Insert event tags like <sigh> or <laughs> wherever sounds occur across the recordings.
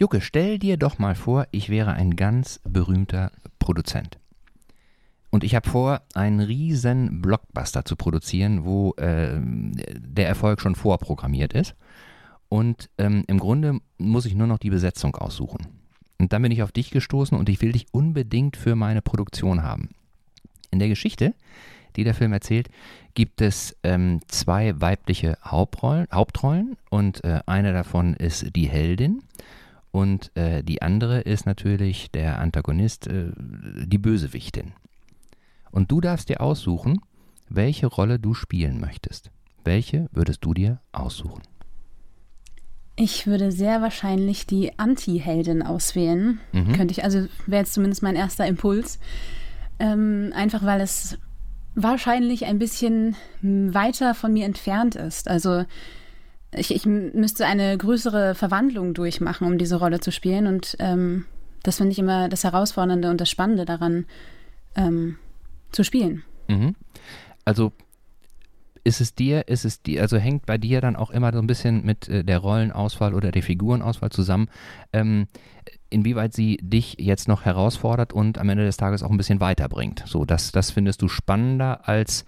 Jucke, stell dir doch mal vor, ich wäre ein ganz berühmter Produzent. Und ich habe vor, einen riesen Blockbuster zu produzieren, wo äh, der Erfolg schon vorprogrammiert ist. Und ähm, im Grunde muss ich nur noch die Besetzung aussuchen. Und dann bin ich auf dich gestoßen und ich will dich unbedingt für meine Produktion haben. In der Geschichte, die der Film erzählt, gibt es ähm, zwei weibliche Hauptrollen, Hauptrollen und äh, eine davon ist die Heldin und äh, die andere ist natürlich der Antagonist, äh, die Bösewichtin. Und du darfst dir aussuchen, welche Rolle du spielen möchtest. Welche würdest du dir aussuchen? Ich würde sehr wahrscheinlich die Anti-Heldin auswählen. Mhm. Könnte ich, also wäre jetzt zumindest mein erster Impuls. Ähm, einfach weil es wahrscheinlich ein bisschen weiter von mir entfernt ist. Also ich, ich müsste eine größere Verwandlung durchmachen, um diese Rolle zu spielen. Und ähm, das finde ich immer das Herausfordernde und das Spannende daran ähm, zu spielen. Mhm. Also ist es dir, ist es dir, also hängt bei dir dann auch immer so ein bisschen mit äh, der Rollenauswahl oder der Figurenauswahl zusammen, ähm, inwieweit sie dich jetzt noch herausfordert und am Ende des Tages auch ein bisschen weiterbringt. So, das, das findest du spannender als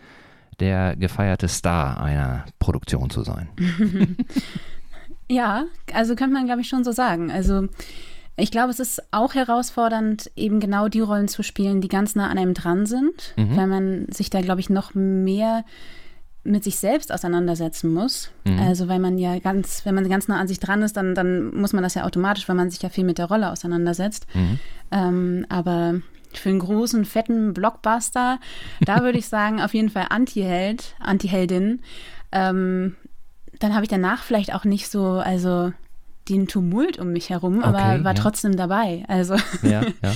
der gefeierte Star einer Produktion zu sein. <laughs> ja, also könnte man, glaube ich, schon so sagen. Also ich glaube, es ist auch herausfordernd, eben genau die Rollen zu spielen, die ganz nah an einem dran sind, mhm. weil man sich da, glaube ich, noch mehr mit sich selbst auseinandersetzen muss. Mhm. Also weil man ja ganz, wenn man ganz nah an sich dran ist, dann, dann muss man das ja automatisch, weil man sich ja viel mit der Rolle auseinandersetzt. Mhm. Ähm, aber für einen großen, fetten Blockbuster, da würde ich <laughs> sagen, auf jeden Fall Anti-Held, Anti-Heldin. Ähm, dann habe ich danach vielleicht auch nicht so, also den Tumult um mich herum, aber okay, war ja. trotzdem dabei. Also ja, ja.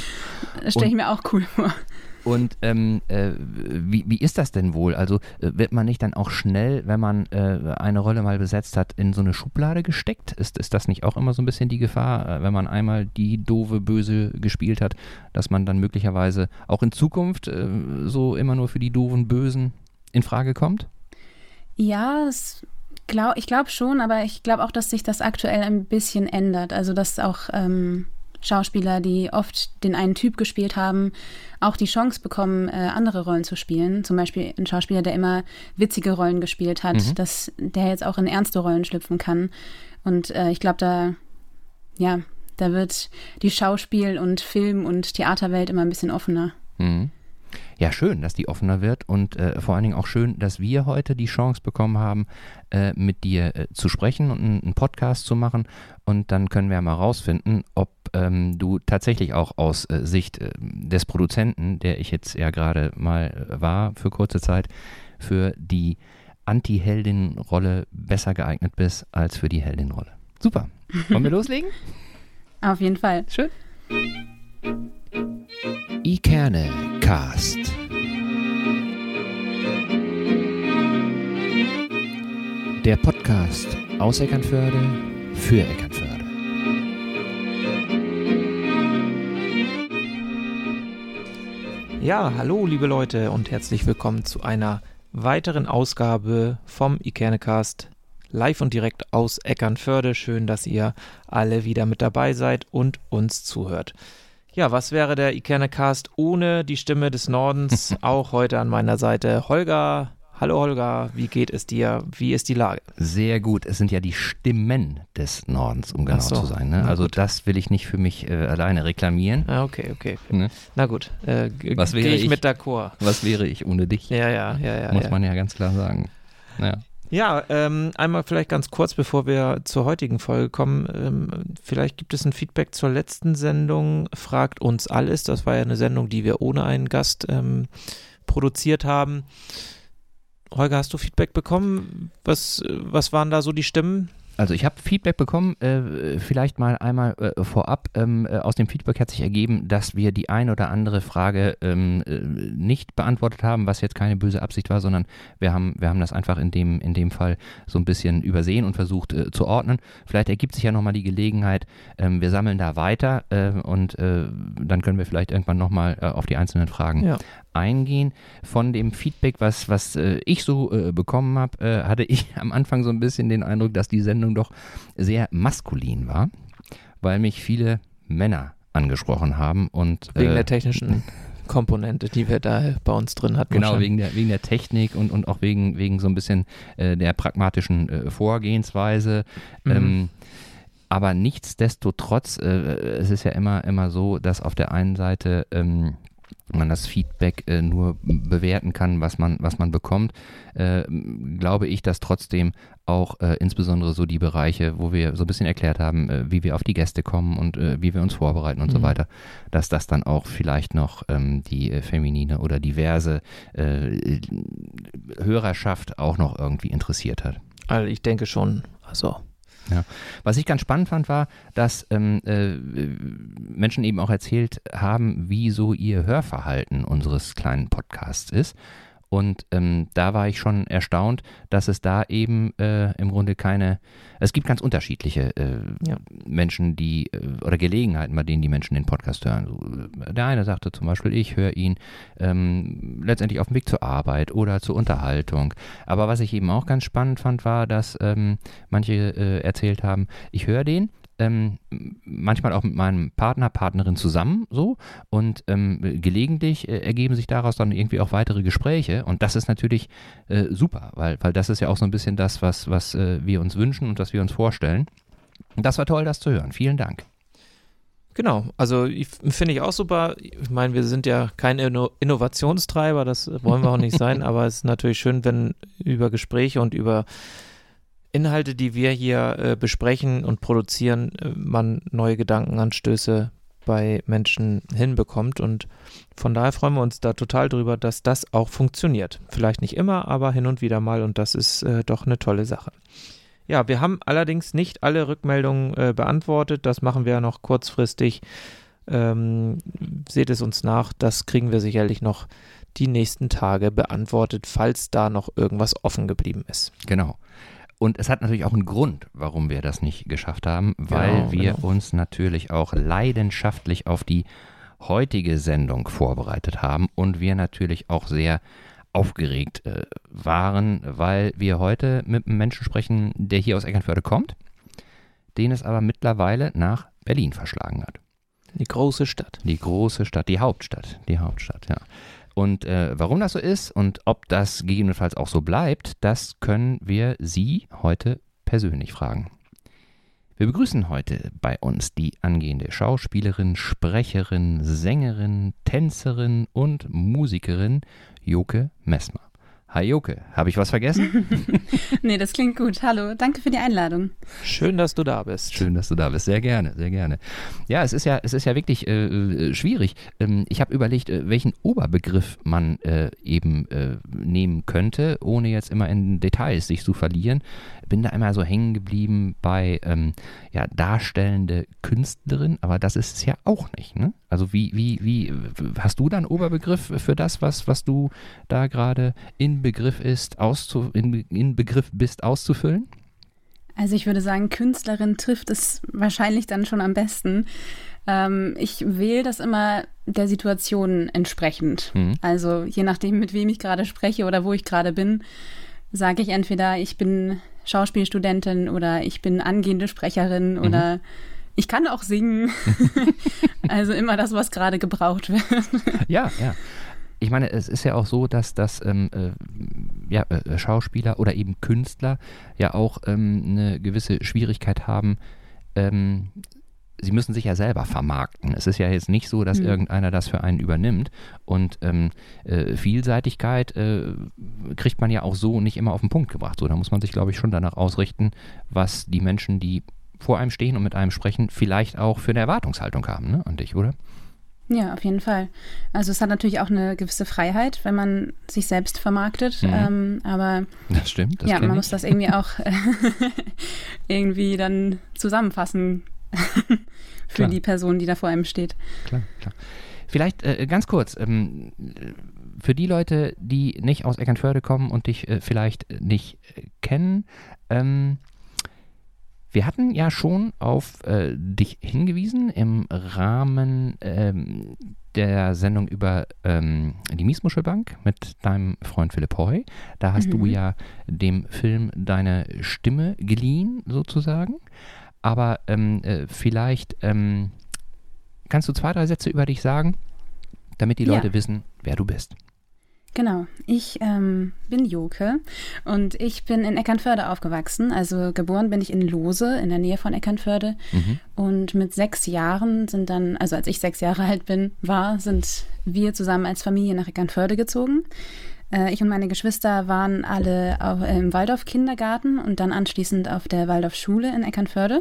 das <laughs> stelle ich mir auch cool vor. Und ähm, äh, wie, wie ist das denn wohl? Also äh, wird man nicht dann auch schnell, wenn man äh, eine Rolle mal besetzt hat, in so eine Schublade gesteckt? Ist, ist das nicht auch immer so ein bisschen die Gefahr, äh, wenn man einmal die doofe Böse gespielt hat, dass man dann möglicherweise auch in Zukunft äh, so immer nur für die doofen Bösen in Frage kommt? Ja, glaub, ich glaube schon, aber ich glaube auch, dass sich das aktuell ein bisschen ändert. Also dass auch ähm, Schauspieler, die oft den einen Typ gespielt haben, auch die Chance bekommen, äh, andere Rollen zu spielen. Zum Beispiel ein Schauspieler, der immer witzige Rollen gespielt hat, mhm. dass der jetzt auch in ernste Rollen schlüpfen kann. Und äh, ich glaube, da, ja, da wird die Schauspiel- und Film- und Theaterwelt immer ein bisschen offener. Mhm. Ja, schön, dass die offener wird und äh, vor allen Dingen auch schön, dass wir heute die Chance bekommen haben, äh, mit dir äh, zu sprechen und einen, Podcast zu machen. Und dann können wir mal rausfinden, ob ähm, du tatsächlich auch aus äh, Sicht äh, des Produzenten, der ich jetzt ja gerade mal äh, war für kurze Zeit, für die Anti-Heldin-Rolle besser geeignet bist als für die Heldin-Rolle. Super. Wollen wir <laughs> loslegen? Auf jeden Fall. Schön. Ikerne Cast. Der Podcast aus Eckernförde für Eckernförde. Ja, hallo liebe Leute und herzlich willkommen zu einer weiteren Ausgabe vom Ikernecast live und direkt aus Eckernförde. Schön, dass ihr alle wieder mit dabei seid und uns zuhört. Ja, was wäre der Ikernecast ohne die Stimme des Nordens? <laughs> Auch heute an meiner Seite Holger. Hallo Holger, wie geht es dir? Wie ist die Lage? Sehr gut. Es sind ja die Stimmen des Nordens, um genau so. zu sein. Ne? Also gut. das will ich nicht für mich äh, alleine reklamieren. Ah, okay, okay. Ne? Na gut, äh, was wäre ich, ich mit d'accord. Was wäre ich ohne dich? Ja, ja, ja, ja. Muss ja. man ja ganz klar sagen. Ja. Ja, ähm, einmal vielleicht ganz kurz, bevor wir zur heutigen Folge kommen. Ähm, vielleicht gibt es ein Feedback zur letzten Sendung. Fragt uns alles. Das war ja eine Sendung, die wir ohne einen Gast ähm, produziert haben. Holger, hast du Feedback bekommen? Was, was waren da so die Stimmen? Also ich habe Feedback bekommen, äh, vielleicht mal einmal äh, vorab. Ähm, äh, aus dem Feedback hat sich ergeben, dass wir die ein oder andere Frage ähm, äh, nicht beantwortet haben, was jetzt keine böse Absicht war, sondern wir haben, wir haben das einfach in dem, in dem Fall so ein bisschen übersehen und versucht äh, zu ordnen. Vielleicht ergibt sich ja nochmal die Gelegenheit, ähm, wir sammeln da weiter und dann können wir vielleicht irgendwann nochmal auf die einzelnen Fragen ja eingehen. Von dem Feedback, was, was äh, ich so äh, bekommen habe, äh, hatte ich <laughs> am Anfang so ein bisschen den Eindruck, dass die Sendung doch sehr maskulin war weil mich viele Männer angesprochen haben und wegen äh, der technischen <laughs> Komponente, die wir da bei uns drin hatten. Genau, wegen der, wegen der Technik und, und auch wegen, wegen so ein bisschen äh, der pragmatischen äh, Vorgehensweise. Mhm. Ähm, aber nichtsdestotrotz, äh, es ist ja immer, immer so, dass auf der einen Seite ähm, man das Feedback äh, nur bewerten kann, was man, was man bekommt, äh, glaube ich, dass trotzdem auch äh, insbesondere so die Bereiche, wo wir so ein bisschen erklärt haben, äh, wie wir auf die Gäste kommen und äh, wie wir uns vorbereiten und Mhm. so weiter, dass das dann auch vielleicht noch ähm, die äh, feminine oder diverse Hörerschaft auch noch irgendwie interessiert hat. Also ich denke schon. Also Was ich ganz spannend fand, war, dass ähm, äh, Menschen eben auch erzählt haben, wie so ihr Hörverhalten unseres kleinen Podcasts ist. Und ähm, da war ich schon erstaunt, dass es da eben äh, im Grunde keine, es gibt ganz unterschiedliche äh, Ja. Menschen, die, äh, oder Gelegenheiten, bei denen die Menschen den Podcast hören. Äh, der eine sagte zum Beispiel, ich höre ihn ähm, letztendlich auf dem Weg zur Arbeit oder zur Unterhaltung. Aber was ich eben auch ganz spannend fand, war, dass ähm, manche äh, erzählt haben, ich höre den, ähm, manchmal auch mit meinem Partner, Partnerin zusammen so und ähm, gelegentlich äh, ergeben sich daraus dann irgendwie auch weitere Gespräche und das ist natürlich äh, super, weil, weil das ist ja auch so ein bisschen das, was, was äh, wir uns wünschen und was wir uns vorstellen. Und das war toll, das zu hören. Vielen Dank. Genau, also finde ich auch super. Ich meine, wir sind ja kein Inno Innovationstreiber, das wollen wir auch nicht sein, <laughs> aber es ist natürlich schön, wenn über Gespräche und über Inhalte, die wir hier äh, besprechen und produzieren, äh, man neue Gedankenanstöße bei Menschen hinbekommt. Und von daher freuen wir uns da total drüber, dass das auch funktioniert. Vielleicht nicht immer, aber hin und wieder mal und das ist äh, doch eine tolle Sache. Ja, wir haben allerdings nicht alle Rückmeldungen äh, beantwortet. Das machen wir noch kurzfristig. Ähm, seht es uns nach. Das kriegen wir sicherlich noch die nächsten Tage beantwortet, falls da noch irgendwas offen geblieben ist. Genau. Und es hat natürlich auch einen Grund, warum wir das nicht geschafft haben, weil Genau, wir genau. uns natürlich auch leidenschaftlich auf die heutige Sendung vorbereitet haben und wir natürlich auch sehr aufgeregt äh, waren, weil wir heute mit einem Menschen sprechen, der hier aus Eckernförde kommt, den es aber mittlerweile nach Berlin verschlagen hat. Die große Stadt. Die große Stadt, die Hauptstadt, die Hauptstadt, ja. Und äh, warum das so ist und ob das gegebenenfalls auch so bleibt, das können wir Sie heute persönlich fragen. Wir begrüßen heute bei uns die angehende Schauspielerin, Sprecherin, Sängerin, Tänzerin und Musikerin Joke Messmer. Hi Joke, habe ich was vergessen? <laughs> Nee, das klingt gut. Hallo, danke für die Einladung. Schön, dass du da bist. Schön, dass du da bist. Sehr gerne, sehr gerne. Ja, es ist ja, es ist ja wirklich äh, äh, schwierig. Ähm, ich habe überlegt, äh, welchen Oberbegriff man äh, eben äh, nehmen könnte, ohne jetzt immer in Details sich zu verlieren. Bin da immer so hängen geblieben bei ähm, ja, darstellende Künstlerin, aber das ist es ja auch nicht. Ne? Also wie, wie, wie, hast du da einen Oberbegriff für das, was, was du da gerade in Begriff ist, auszu, in, in Begriff bist auszufüllen? Also ich würde sagen, Künstlerin trifft es wahrscheinlich dann schon am besten. Ähm, ich wähle das immer der Situation entsprechend. Mhm. Also je nachdem, mit wem ich gerade spreche oder wo ich gerade bin, sage ich entweder, ich bin Schauspielstudentin oder ich bin angehende Sprecherin oder ich kann auch singen. <laughs> <laughs> also immer das, was gerade gebraucht wird. Ja, ja. Ich meine, es ist ja auch so, dass, dass ähm, äh, ja, äh, Schauspieler oder eben Künstler ja auch ähm, eine gewisse Schwierigkeit haben. Ähm, sie müssen sich ja selber vermarkten. Es ist ja jetzt nicht so, dass Mhm. irgendeiner das für einen übernimmt. Und ähm, äh, Vielseitigkeit äh, kriegt man ja auch so nicht immer auf den Punkt gebracht. So, da muss man sich, glaube ich, schon danach ausrichten, was die Menschen, die vor einem stehen und mit einem sprechen, vielleicht auch für eine Erwartungshaltung haben ne, an dich, oder? Ja, auf jeden Fall. Also es hat natürlich auch eine gewisse Freiheit, wenn man sich selbst vermarktet. Mhm. Ähm, aber Das stimmt. Das ja, man ich. muss das irgendwie auch <laughs> irgendwie dann zusammenfassen <laughs> für Klar. die Person, die da vor einem steht. klar, klar. Vielleicht äh, ganz kurz, ähm, für die Leute, die nicht aus Eckernförde kommen und dich äh, vielleicht nicht äh, kennen, ähm, wir hatten ja schon auf äh, dich hingewiesen im Rahmen ähm, der Sendung über ähm, die Miesmuschelbank mit deinem Freund Philipp Hoy. Da hast du Mhm. ja dem Film deine Stimme geliehen, sozusagen. aber ähm, äh, vielleicht ähm, kannst du zwei, drei Sätze über dich sagen, damit die Leute Ja. wissen, wer du bist. Genau, ich ähm, bin Joke und ich bin in Eckernförde aufgewachsen. Also geboren bin ich in Lose in der Nähe von Eckernförde. Mhm. Und mit sechs Jahren sind dann, also als ich sechs Jahre alt bin, war, sind wir zusammen als Familie nach Eckernförde gezogen. Äh, ich und meine Geschwister waren alle au- im Waldorf-Kindergarten und dann anschließend auf der Waldorf-Schule in Eckernförde.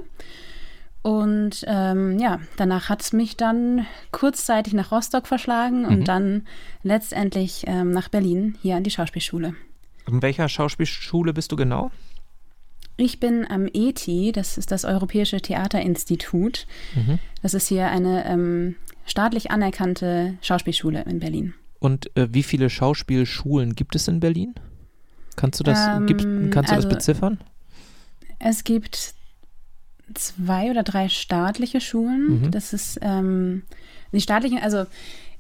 Und ähm, ja, danach hat es mich dann kurzzeitig nach Rostock verschlagen und dann letztendlich ähm, nach Berlin, hier an die Schauspielschule. In welcher Schauspielschule bist du genau? Ich bin am ETI, das ist das Europäische Theaterinstitut. Das ist hier eine ähm, staatlich anerkannte Schauspielschule in Berlin. Und äh, wie viele Schauspielschulen gibt es in Berlin? Kannst du das, Ähm, gibt, kannst du also- das beziffern? Es gibt zwei oder drei staatliche Schulen. Mhm. Das ist ähm, die staatlichen, also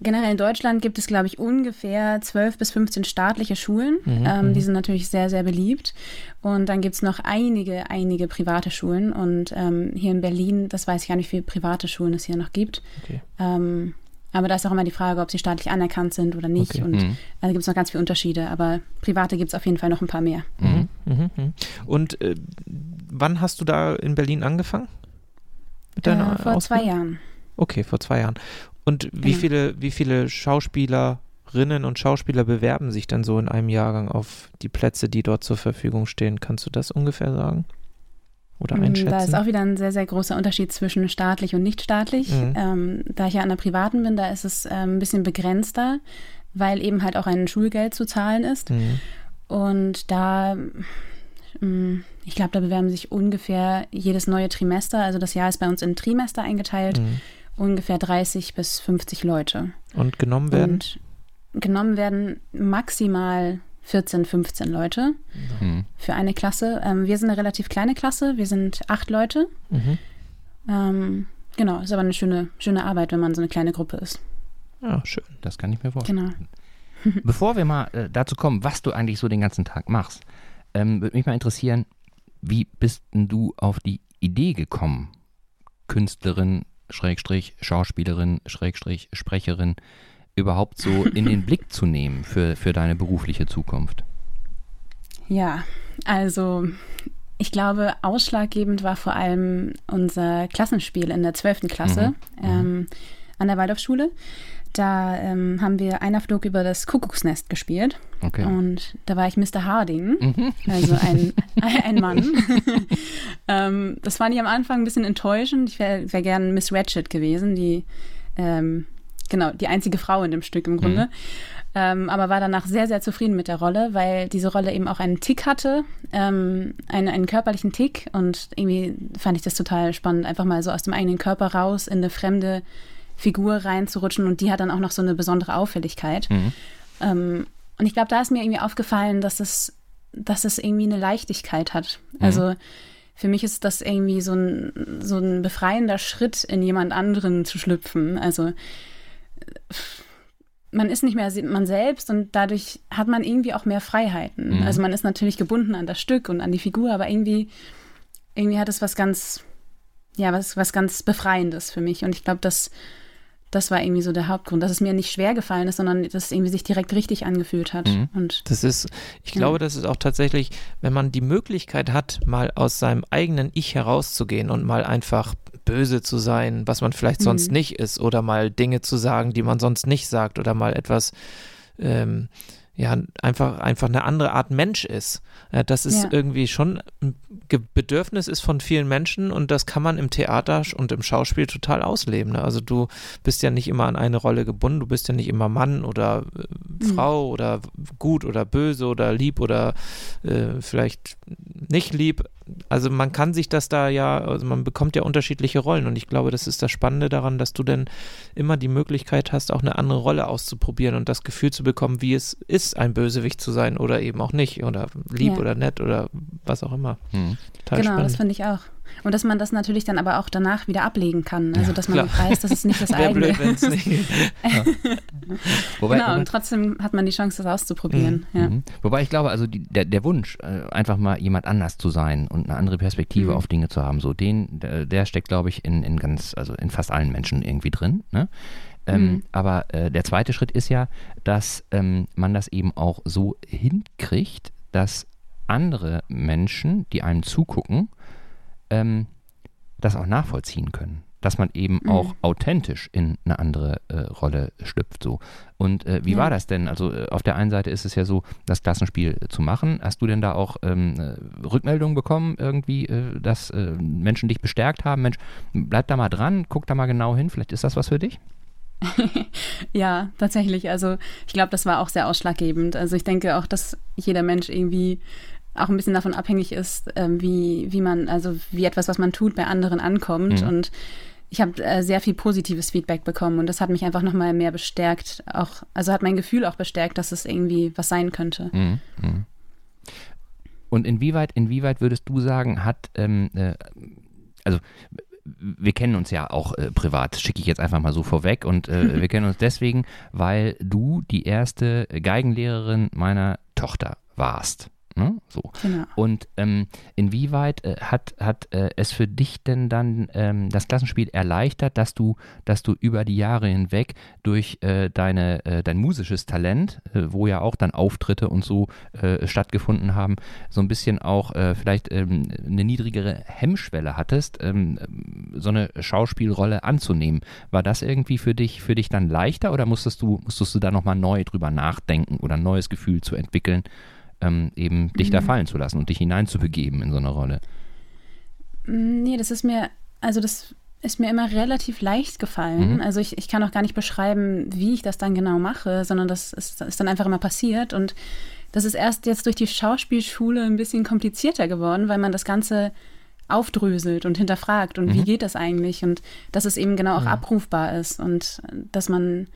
generell in Deutschland gibt es, glaube ich, ungefähr 12 bis 15 staatliche Schulen. Mhm, ähm, die mhm. sind natürlich sehr, sehr beliebt. Und dann gibt es noch einige, einige private Schulen. Und ähm, hier in Berlin, das weiß ich gar nicht, wie viele private Schulen es hier noch gibt. Okay. Ähm, aber da ist auch immer die Frage, ob sie staatlich anerkannt sind oder nicht. Okay. Und Mhm. da gibt es noch ganz viele Unterschiede. Aber private gibt es auf jeden Fall noch ein paar mehr. Mhm. Mhm. Mhm. Und äh, wann hast du da in Berlin angefangen? Mit deiner Äh, vor zwei Ausbildung? Jahren. Okay, vor zwei Jahren. Und wie Genau. viele, wie viele Schauspielerinnen und Schauspieler bewerben sich dann so in einem Jahrgang auf die Plätze, die dort zur Verfügung stehen? Kannst du das ungefähr sagen? Oder einschätzen? Da ist auch wieder ein sehr, sehr großer Unterschied zwischen staatlich und nicht staatlich. Mhm. Ähm, da ich ja an der privaten bin, da ist es ähm, ein bisschen begrenzter, weil eben halt auch ein Schulgeld zu zahlen ist. Mhm. Und da, mm, ich glaube, da bewerben sich ungefähr jedes neue Trimester, also das Jahr ist bei uns in Trimester eingeteilt, Mhm. ungefähr 30 bis 50 Leute. Und genommen werden? Und genommen werden maximal 14, 15 Leute Mhm. für eine Klasse. Ähm, wir sind eine relativ kleine Klasse, wir sind acht Leute. Mhm. Ähm, genau, ist aber eine schöne, schöne Arbeit, wenn man so eine kleine Gruppe ist. Ja, schön. Das kann ich mir vorstellen. Genau. <laughs> Bevor wir mal äh, dazu kommen, was du eigentlich so den ganzen Tag machst, ähm, würde mich mal interessieren, wie bist denn du auf die Idee gekommen, Künstlerin, Schrägstrich, Schauspielerin, Schrägstrich, Sprecherin, überhaupt so in den <laughs> Blick zu nehmen für, für deine berufliche Zukunft? Ja, also ich glaube, ausschlaggebend war vor allem unser Klassenspiel in der 12. Klasse ähm, an der Waldorfschule. Da ähm, haben wir Einer flog über das Kuckucksnest gespielt Okay. und da war ich Mr. Harding, Mhm. also ein, <laughs> ein Mann. <laughs> ähm, das fand ich am Anfang ein bisschen enttäuschend. Ich wäre wär gern Miss Ratchet gewesen, die ähm, genau die einzige Frau in dem Stück im Grunde. Ähm, aber war danach sehr, sehr zufrieden mit der Rolle, weil diese Rolle eben auch einen Tick hatte, ähm, einen, einen körperlichen Tick. Und irgendwie fand ich das total spannend, einfach mal so aus dem eigenen Körper raus in eine fremde Figur reinzurutschen. Und die hat dann auch noch so eine besondere Auffälligkeit. Mhm. Ähm, und ich glaube, da ist mir irgendwie aufgefallen, dass es, dass es irgendwie eine Leichtigkeit hat. Also für mich ist das irgendwie so ein, so ein befreiender Schritt, in jemand anderen zu schlüpfen. Also man ist nicht mehr man selbst und dadurch hat man irgendwie auch mehr Freiheiten. Mhm. Also man ist natürlich gebunden an das Stück und an die Figur, aber irgendwie, irgendwie hat es was ganz, ja, was, was ganz Befreiendes für mich. Und ich glaube, das, das war irgendwie so der Hauptgrund, dass es mir nicht schwer gefallen ist, sondern dass es irgendwie sich direkt richtig angefühlt hat. Mhm. Und Das ist, ich Ja. glaube, das ist auch tatsächlich, wenn man die Möglichkeit hat, mal aus seinem eigenen Ich herauszugehen und mal einfach böse zu sein, was man vielleicht sonst Mhm. nicht ist, oder mal Dinge zu sagen, die man sonst nicht sagt, oder mal etwas, ähm, ja, einfach, einfach eine andere Art Mensch ist. Äh, das ist Ja. irgendwie schon ein Bedürfnis ist von vielen Menschen und das kann man im Theater und im Schauspiel total ausleben. Ne? Also du bist ja nicht immer an eine Rolle gebunden, du bist ja nicht immer Mann oder äh, Mhm. Frau oder gut oder böse oder lieb oder äh, vielleicht nicht lieb. Also man kann sich das da ja, also man bekommt ja unterschiedliche Rollen und ich glaube, das ist das Spannende daran, dass du dann immer die Möglichkeit hast, auch eine andere Rolle auszuprobieren und das Gefühl zu bekommen, wie es ist, ein Bösewicht zu sein oder eben auch nicht oder lieb Ja. oder nett oder was auch immer. Total genau, das spannend. finde ich auch. Und dass man das natürlich dann aber auch danach wieder ablegen kann. Also dass man klar. weiß, dass es nicht das <laughs> eigene. blöd, wenn's nicht. <laughs> Ja. Wobei, genau, und trotzdem hat man die Chance, das auszuprobieren. Ja. Mhm. Wobei ich glaube, also die, der, der Wunsch, äh, einfach mal jemand anders zu sein und eine andere Perspektive Mhm. auf Dinge zu haben, so den, der, der steckt, glaube ich, in, in ganz, also in fast allen Menschen irgendwie drin. Ne? Ähm, Mhm. Aber äh, der zweite Schritt ist ja, dass ähm, man das eben auch so hinkriegt, dass andere Menschen, die einem zugucken, ähm, das auch nachvollziehen können. Dass man eben Mhm. auch authentisch in eine andere äh, Rolle schlüpft. So. Und äh, wie Ja. war das denn? Also äh, auf der einen Seite ist es ja so, das Klassenspiel zu machen. Hast du denn da auch ähm, äh, Rückmeldungen bekommen, irgendwie, äh, dass Menschen dich bestärkt haben? Mensch, bleib da mal dran, guck da mal genau hin, vielleicht ist das was für dich? <laughs> Ja, tatsächlich. Also ich glaube, das war auch sehr ausschlaggebend. Also ich denke auch, dass jeder Mensch irgendwie auch ein bisschen davon abhängig ist, ähm, wie, wie man, also wie etwas, was man tut, bei anderen ankommt. Mhm. Und ich habe äh, sehr viel positives Feedback bekommen und das hat mich einfach nochmal mehr bestärkt, auch, also hat mein Gefühl auch bestärkt, dass es irgendwie was sein könnte. Mhm. Mhm. Und inwieweit, inwieweit würdest du sagen, hat, ähm, äh, also wir kennen uns ja auch äh, privat, schicke ich jetzt einfach mal so vorweg und äh, <laughs> wir kennen uns deswegen, weil du die erste Geigenlehrerin meiner Tochter warst. So. Genau. Und ähm, inwieweit äh, hat, hat äh, es für dich denn dann ähm, das Klassenspiel erleichtert, dass du, dass du über die Jahre hinweg durch äh, deine, äh, dein musisches Talent, äh, wo ja auch dann Auftritte und so äh, stattgefunden haben, so ein bisschen auch vielleicht ähm, eine niedrigere Hemmschwelle hattest, ähm, so eine Schauspielrolle anzunehmen. War das irgendwie für dich, für dich dann leichter oder musstest du, musstest du da nochmal neu drüber nachdenken oder ein neues Gefühl zu entwickeln? Ähm, eben dich da fallen zu lassen und dich hineinzubegeben in so eine Rolle. Mm, Nee, das ist mir, also das ist mir immer relativ leicht gefallen. Mhm. Also ich, ich kann auch gar nicht beschreiben, wie ich das dann genau mache, sondern das ist, ist dann einfach immer passiert. Und das ist erst jetzt durch die Schauspielschule ein bisschen komplizierter geworden, weil man das Ganze aufdröselt und hinterfragt und wie Mhm. geht das eigentlich und dass es eben genau auch abrufbar ist und dass man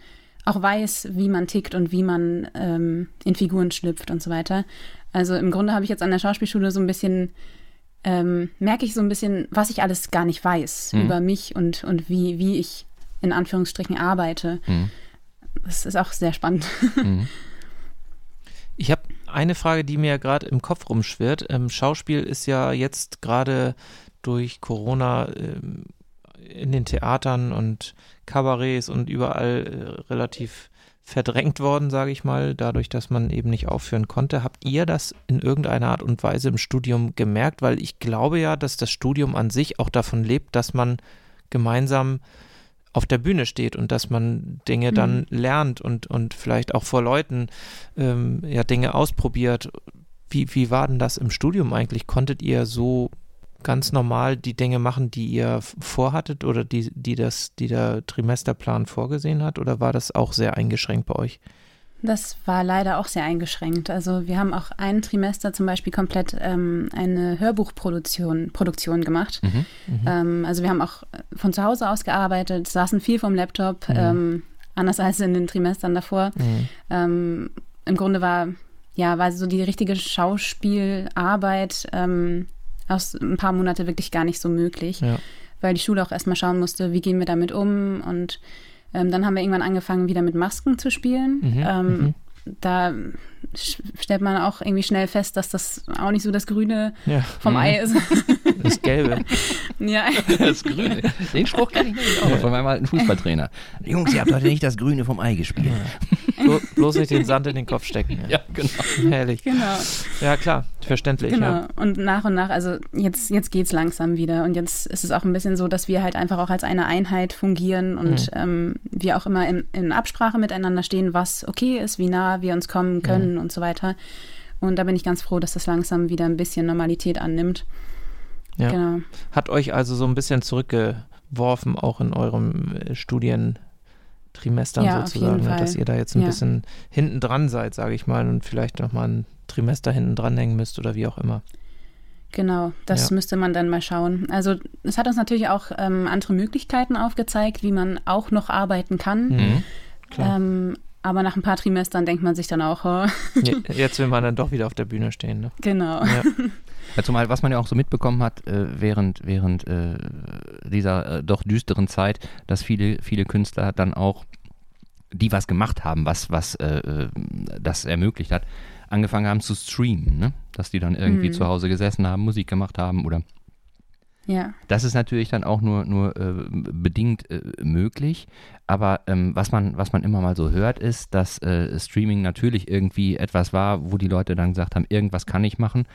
auch weiß, wie man tickt und wie man ähm, in Figuren schlüpft und so weiter. Also im Grunde habe ich jetzt an der Schauspielschule so ein bisschen ähm, merke ich so ein bisschen, was ich alles gar nicht weiß Mhm. über mich und, und wie, wie ich in Anführungsstrichen arbeite. Mhm. Das ist auch sehr spannend. <laughs> Mhm. Ich habe eine Frage, die mir gerade im Kopf rumschwirrt. Ähm, Schauspiel ist ja jetzt gerade durch Corona ähm, in den Theatern und Kabarets und überall äh, relativ verdrängt worden, sage ich mal, dadurch, dass man eben nicht aufführen konnte. Habt ihr das in irgendeiner Art und Weise im Studium gemerkt? Weil ich glaube ja, dass das Studium an sich auch davon lebt, dass man gemeinsam auf der Bühne steht und dass man Dinge dann lernt und, und vielleicht auch vor Leuten ähm, ja Dinge ausprobiert. Wie, wie war denn das im Studium eigentlich? Konntet ihr so ganz normal die Dinge machen, die ihr vorhattet oder die, die das, die der Trimesterplan vorgesehen hat? Oder war das auch sehr eingeschränkt bei euch? Das war leider auch sehr eingeschränkt. Also wir haben auch ein Trimester zum Beispiel komplett ähm, eine Hörbuchproduktion Produktion gemacht. Mhm. Ähm, also wir haben auch von zu Hause aus gearbeitet, saßen viel vom Laptop, Mhm. ähm, anders als in den Trimestern davor. Ähm, Im Grunde war ja war so die richtige Schauspielarbeit ähm, aus ein paar Monate wirklich gar nicht so möglich, Ja. weil die Schule auch erstmal schauen musste, wie gehen wir damit um und ähm, dann haben wir irgendwann angefangen, wieder mit Masken zu spielen. Mhm, Ähm, Da sch- stellt man auch irgendwie schnell fest, dass das auch nicht so das Grüne Ja, vom Ei ist. das Gelbe. ja. Das Grüne. Den Spruch kenne ich nämlich auch von meinem alten Fußballtrainer. Jungs, ihr habt heute nicht das Grüne vom Ei gespielt. Blo bloß nicht den Sand in den Kopf stecken. Ja, <laughs> genau. Herrlich. Genau. Ja, klar, verständlich. Genau. Ja. Und nach und nach, also jetzt, jetzt geht es langsam wieder. Und jetzt ist es auch ein bisschen so, dass wir halt einfach auch als eine Einheit fungieren und ähm, wir auch immer in, in Absprache miteinander stehen, was okay ist, wie nah wir uns kommen können und so weiter. Und da bin ich ganz froh, dass das langsam wieder ein bisschen Normalität annimmt. Ja. Genau. Hat euch also so ein bisschen zurückgeworfen, auch in eurem äh, Studientrimestern Ja, sozusagen, ne, dass ihr da jetzt ein Ja. bisschen hinten dran seid, sage ich mal, und vielleicht nochmal ein Trimester hinten dranhängen müsst oder wie auch immer. Genau, das Ja. müsste man dann mal schauen. Also es hat uns natürlich auch ähm, andere Möglichkeiten aufgezeigt, wie man auch noch arbeiten kann. Mhm. Klar. Ähm, aber nach ein paar Trimestern denkt man sich dann auch, oh. <laughs> jetzt will man dann doch wieder auf der Bühne stehen. Ne? Genau. Ja. <laughs> Ja, zumal, was man ja auch so mitbekommen hat, äh, während, während äh, dieser äh, doch düsteren Zeit, dass viele, viele Künstler dann auch, die was gemacht haben, was, was äh, äh, das ermöglicht hat, angefangen haben zu streamen, ne? Dass die dann irgendwie mhm. zu Hause gesessen haben, Musik gemacht haben oder ja. Das ist natürlich dann auch nur, nur äh, bedingt möglich. Aber ähm, was, man, was man immer mal so hört, ist, dass Streaming natürlich irgendwie etwas war, wo die Leute dann gesagt haben, irgendwas kann ich machen.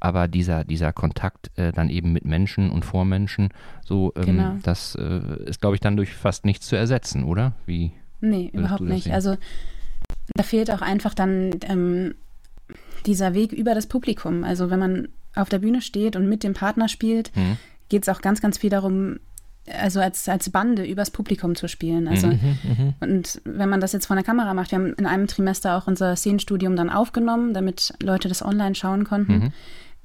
Aber dieser, dieser Kontakt äh, dann eben mit Menschen und vor Menschen, so, ähm, genau. das äh, ist, glaube ich, dann durch fast nichts zu ersetzen, oder? Wie? Nee, überhaupt nicht. Sehen? Also da fehlt auch einfach dann ähm, dieser Weg über das Publikum. Also wenn man auf der Bühne steht und mit dem Partner spielt, mhm geht es auch ganz, ganz viel darum, also als, als Bande übers Publikum zu spielen. Also, mhm, mhm, und wenn man das jetzt vor der Kamera macht, wir haben in einem Trimester auch unser Szenenstudium dann aufgenommen, damit Leute das online schauen konnten. Mhm.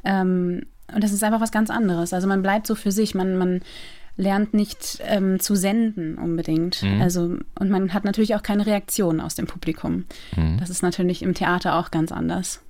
Ähm, und das ist einfach was ganz anderes. Also man bleibt so für sich, man, man lernt nicht ähm, zu senden unbedingt. Mhm. Also, und man hat natürlich auch keine Reaktion aus dem Publikum. Mhm. Das ist natürlich im Theater auch ganz anders.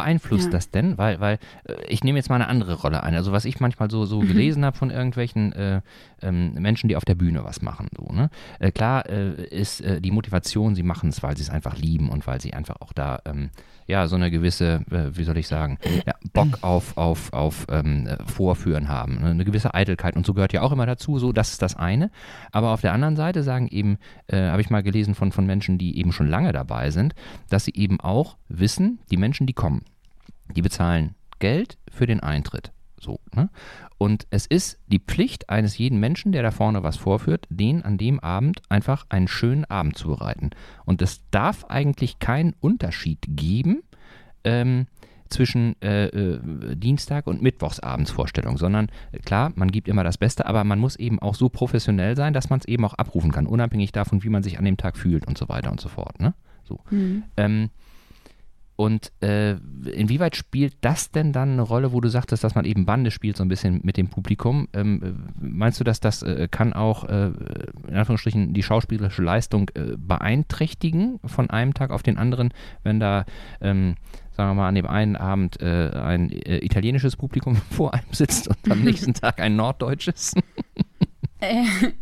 Beeinflusst ja. das denn? Weil, weil äh, ich nehme jetzt mal eine andere Rolle ein. Also was ich manchmal so, so mhm. gelesen habe von irgendwelchen äh, ähm, Menschen, die auf der Bühne was machen. So, ne? Äh, klar äh, ist äh, die Motivation, sie machen es, weil sie es einfach lieben und weil sie einfach auch da ähm, ja, so eine gewisse, äh, wie soll ich sagen, ja, Bock auf, auf, auf ähm, Vorführen haben. Ne? Eine gewisse Eitelkeit. Und so gehört ja auch immer dazu, so, das ist das eine. Aber auf der anderen Seite sagen eben, äh, habe ich mal gelesen von, von Menschen, die eben schon lange dabei sind, dass sie eben auch wissen, die Menschen, die kommen, die bezahlen Geld für den Eintritt. So, ne? Und es ist die Pflicht eines jeden Menschen, der da vorne was vorführt, den an dem Abend einfach einen schönen Abend zu bereiten. Und es darf eigentlich keinen Unterschied geben ähm, zwischen äh, äh, Dienstag und Mittwochsabendsvorstellung, sondern äh, klar, man gibt immer das Beste, aber man muss eben auch so professionell sein, dass man es eben auch abrufen kann, unabhängig davon, wie man sich an dem Tag fühlt und so weiter und so fort. Ne? So. Mhm. Ähm, und äh, inwieweit spielt das denn dann eine Rolle, wo du sagtest, dass man eben Bande spielt, so ein bisschen mit dem Publikum? Ähm, meinst du, dass das äh, kann auch äh, in Anführungsstrichen die schauspielerische Leistung äh, beeinträchtigen von einem Tag auf den anderen, wenn da, ähm, sagen wir mal, an dem einen Abend äh, ein äh, italienisches Publikum <laughs> vor einem sitzt und am nächsten <laughs> Tag ein norddeutsches?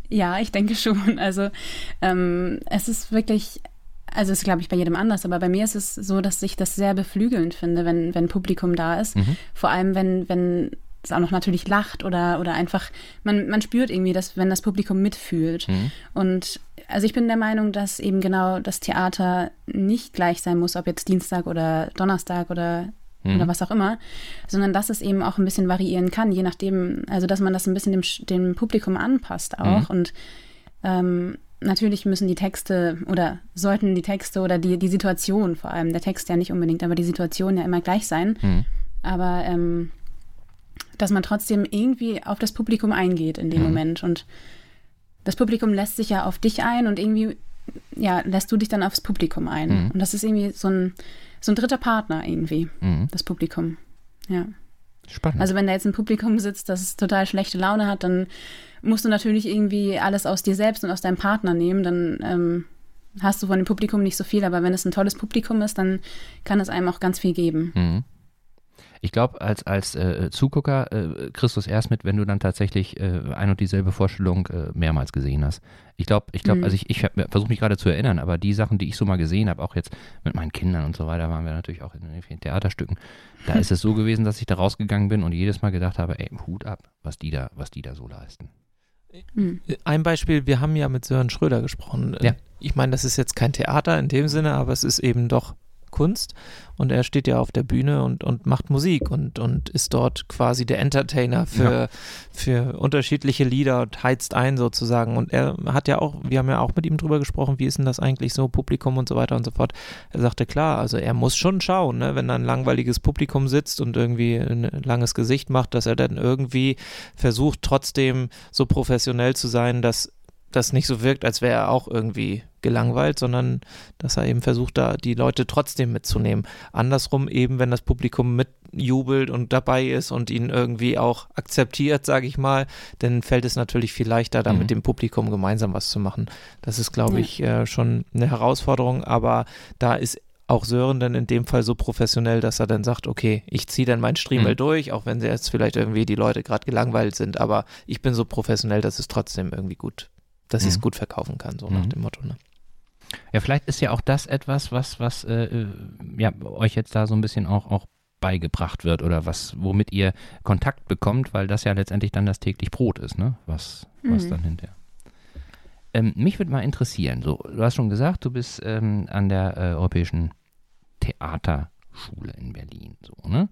ja, ich denke schon. Also ähm, es ist wirklich also ist, glaube ich, bei jedem anders, aber bei mir ist es so, dass ich das sehr beflügelnd finde, wenn, wenn Publikum da ist. Mhm. Vor allem, wenn, wenn es auch noch natürlich lacht oder, oder einfach, man, man spürt irgendwie, dass, wenn das Publikum mitfühlt. Mhm. Und also ich bin der Meinung, dass eben genau das Theater nicht gleich sein muss, ob jetzt Dienstag oder Donnerstag oder mhm. oder was auch immer, sondern dass es eben auch ein bisschen variieren kann, je nachdem, also dass man das ein bisschen dem, dem Publikum anpasst auch. Mhm. Und ähm, natürlich müssen die Texte oder sollten die Texte oder die, die Situation vor allem, der Text ja nicht unbedingt, aber die Situation ja immer gleich sein. Mhm. Aber ähm, dass man trotzdem irgendwie auf das Publikum eingeht in dem mhm. Moment. Und das Publikum lässt sich ja auf dich ein und irgendwie, ja, lässt du dich dann aufs Publikum ein. Mhm. Und das ist irgendwie so ein, so ein dritter Partner irgendwie, mhm. das Publikum. Ja. Spannend. Also wenn da jetzt ein Publikum sitzt, das total schlechte Laune hat, dann musst du natürlich irgendwie alles aus dir selbst und aus deinem Partner nehmen, dann ähm, hast du von dem Publikum nicht so viel, aber wenn es ein tolles Publikum ist, dann kann es einem auch ganz viel geben. Mhm. Ich glaube, als, als äh, Zugucker äh, kriegst du es erst mit, wenn du dann tatsächlich äh, ein und dieselbe Vorstellung äh, mehrmals gesehen hast. Ich glaube, ich glaube, mhm. also ich, ich versuche mich gerade zu erinnern, aber die Sachen, die ich so mal gesehen habe, auch jetzt mit meinen Kindern und so weiter, waren wir natürlich auch in vielen Theaterstücken. Da <laughs> ist es so gewesen, dass ich da rausgegangen bin und jedes Mal gedacht habe, ey, Hut ab, was die da, was die da so leisten. Mhm. Ein Beispiel, wir haben ja mit Sören Schröder gesprochen. Ja. Ich meine, das ist jetzt kein Theater in dem Sinne, aber es ist eben doch Kunst und er steht ja auf der Bühne und, und macht Musik und, und ist dort quasi der Entertainer für, ja. für unterschiedliche Lieder und heizt ein sozusagen. Und er hat ja auch, wir haben ja auch mit ihm drüber gesprochen, wie ist denn das eigentlich so, Publikum und so weiter und so fort. Er sagte, klar, also er muss schon schauen, ne, wenn da ein langweiliges Publikum sitzt und irgendwie ein langes Gesicht macht, dass er dann irgendwie versucht, trotzdem so professionell zu sein, dass das nicht so wirkt, als wäre er auch irgendwie gelangweilt, sondern dass er eben versucht, da die Leute trotzdem mitzunehmen. Andersrum eben, wenn das Publikum mitjubelt und dabei ist und ihn irgendwie auch akzeptiert, sage ich mal, dann fällt es natürlich viel leichter, da mhm. mit dem Publikum gemeinsam was zu machen. Das ist, glaube ja. ich, äh, schon eine Herausforderung, aber da ist auch Sören dann in dem Fall so professionell, dass er dann sagt, okay, ich ziehe dann mein Striemel mhm. durch, auch wenn sie jetzt vielleicht irgendwie die Leute gerade gelangweilt sind, aber ich bin so professionell, dass es trotzdem irgendwie gut, dass mhm. ich es gut verkaufen kann, so mhm. nach dem Motto. Ne? Ja, vielleicht ist ja auch das etwas, was, was äh, äh, ja, euch jetzt da so ein bisschen auch, auch beigebracht wird oder was, womit ihr Kontakt bekommt, weil das ja letztendlich dann das täglich Brot ist, ne? Was, was mhm. dann hinterher. Ähm, mich würde mal interessieren, so, du hast schon gesagt, du bist ähm, an der äh, Europäischen Theaterschule in Berlin, so, ne?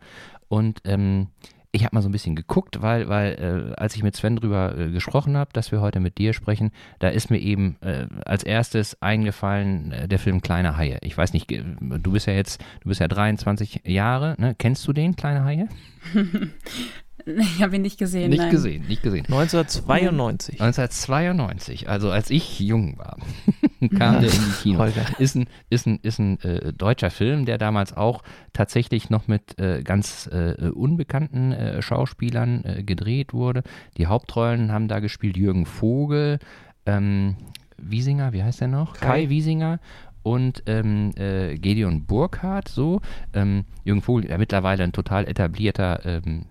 Und ähm, ich habe mal so ein bisschen geguckt, weil, weil äh, als ich mit Sven drüber äh, gesprochen habe, dass wir heute mit dir sprechen, da ist mir eben äh, als erstes eingefallen äh, der Film Kleine Haie. Ich weiß nicht, du bist ja jetzt, du bist ja 23 Jahre, ne? Kennst du den, Kleine Haie? <laughs> <laughs> Ich habe ihn nicht gesehen. Nicht nein. gesehen, nicht gesehen. 1992. 1992, also als ich jung war, <laughs> kam der in die Kino. Ist ein, ist ein, ist ein äh, deutscher Film, der damals auch tatsächlich noch mit äh, ganz äh, unbekannten äh, Schauspielern äh, gedreht wurde. Die Hauptrollen haben da gespielt Jürgen Vogel, ähm, Wiesinger, wie heißt der noch? Kai, Kai Wiesinger und ähm, äh, Gedeon Burkhardt, so. Ähm, Jürgen Vogel, der mittlerweile ein total etablierter ähm,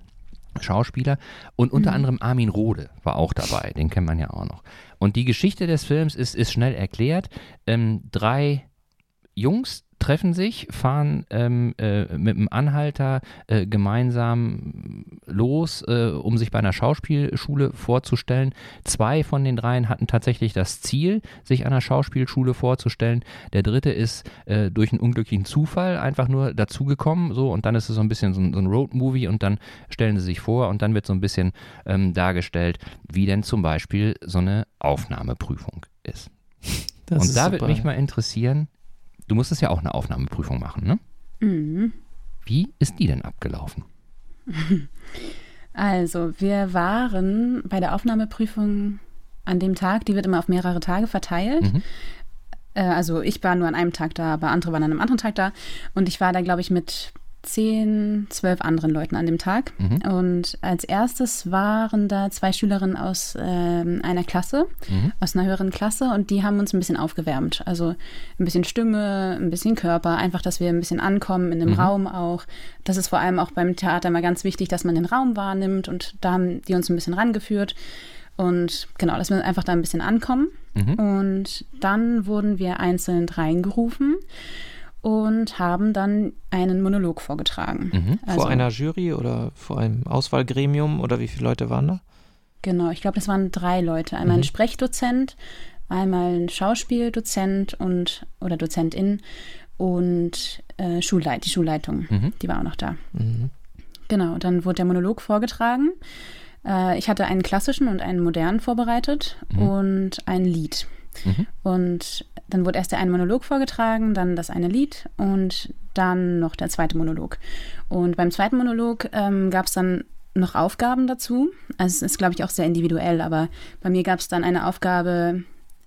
Schauspieler und unter mhm. anderem Armin Rohde war auch dabei, den kennt man ja auch noch. Und die Geschichte des Films ist, ist schnell erklärt. Ähm, drei Jungs treffen sich, fahren ähm, äh, mit einem Anhalter äh, gemeinsam los, äh, um sich bei einer Schauspielschule vorzustellen. Zwei von den dreien hatten tatsächlich das Ziel, sich einer Schauspielschule vorzustellen. Der dritte ist äh, durch einen unglücklichen Zufall einfach nur dazugekommen, so und dann ist es so ein bisschen so ein, so ein Road-Movie und dann stellen sie sich vor und dann wird so ein bisschen ähm, dargestellt, wie denn zum Beispiel so eine Aufnahmeprüfung ist. Das und ist da würde mich mal interessieren, Du musstest ja auch eine Aufnahmeprüfung machen, ne? Mhm. Wie ist die denn abgelaufen? <laughs> Also, wir waren bei der Aufnahmeprüfung an dem Tag, die wird immer auf mehrere Tage verteilt. Mhm. Äh, also, ich war nur an einem Tag da, aber andere waren an einem anderen Tag da. Und ich war da, glaube ich, mit zehn, zwölf anderen Leuten an dem Tag. Mhm. Und als erstes waren da zwei Schülerinnen aus äh, einer Klasse, mhm. aus einer höheren Klasse, und die haben uns ein bisschen aufgewärmt. Also ein bisschen Stimme, ein bisschen Körper, einfach, dass wir ein bisschen ankommen in dem mhm. Raum auch. Das ist vor allem auch beim Theater immer ganz wichtig, dass man den Raum wahrnimmt und da haben die uns ein bisschen rangeführt. Und genau, dass wir einfach da ein bisschen ankommen. Mhm. Und dann wurden wir einzeln reingerufen und haben dann einen Monolog vorgetragen. Mhm. Also, vor einer Jury oder vor einem Auswahlgremium oder wie viele Leute waren da? Genau, ich glaube, das waren drei Leute. Einmal mhm. ein Sprechdozent, einmal ein Schauspieldozent und oder Dozentin und äh, Schulleit, die Schulleitung, mhm. die war auch noch da. Mhm. Genau, dann wurde der Monolog vorgetragen. Äh, ich hatte einen klassischen und einen modernen vorbereitet mhm. und ein Lied. Mhm. Und dann wurde erst der eine Monolog vorgetragen, dann das eine Lied und dann noch der zweite Monolog. Und beim zweiten Monolog ähm, gab es dann noch Aufgaben dazu. Also es ist, glaube ich, auch sehr individuell, aber bei mir gab es dann eine Aufgabe,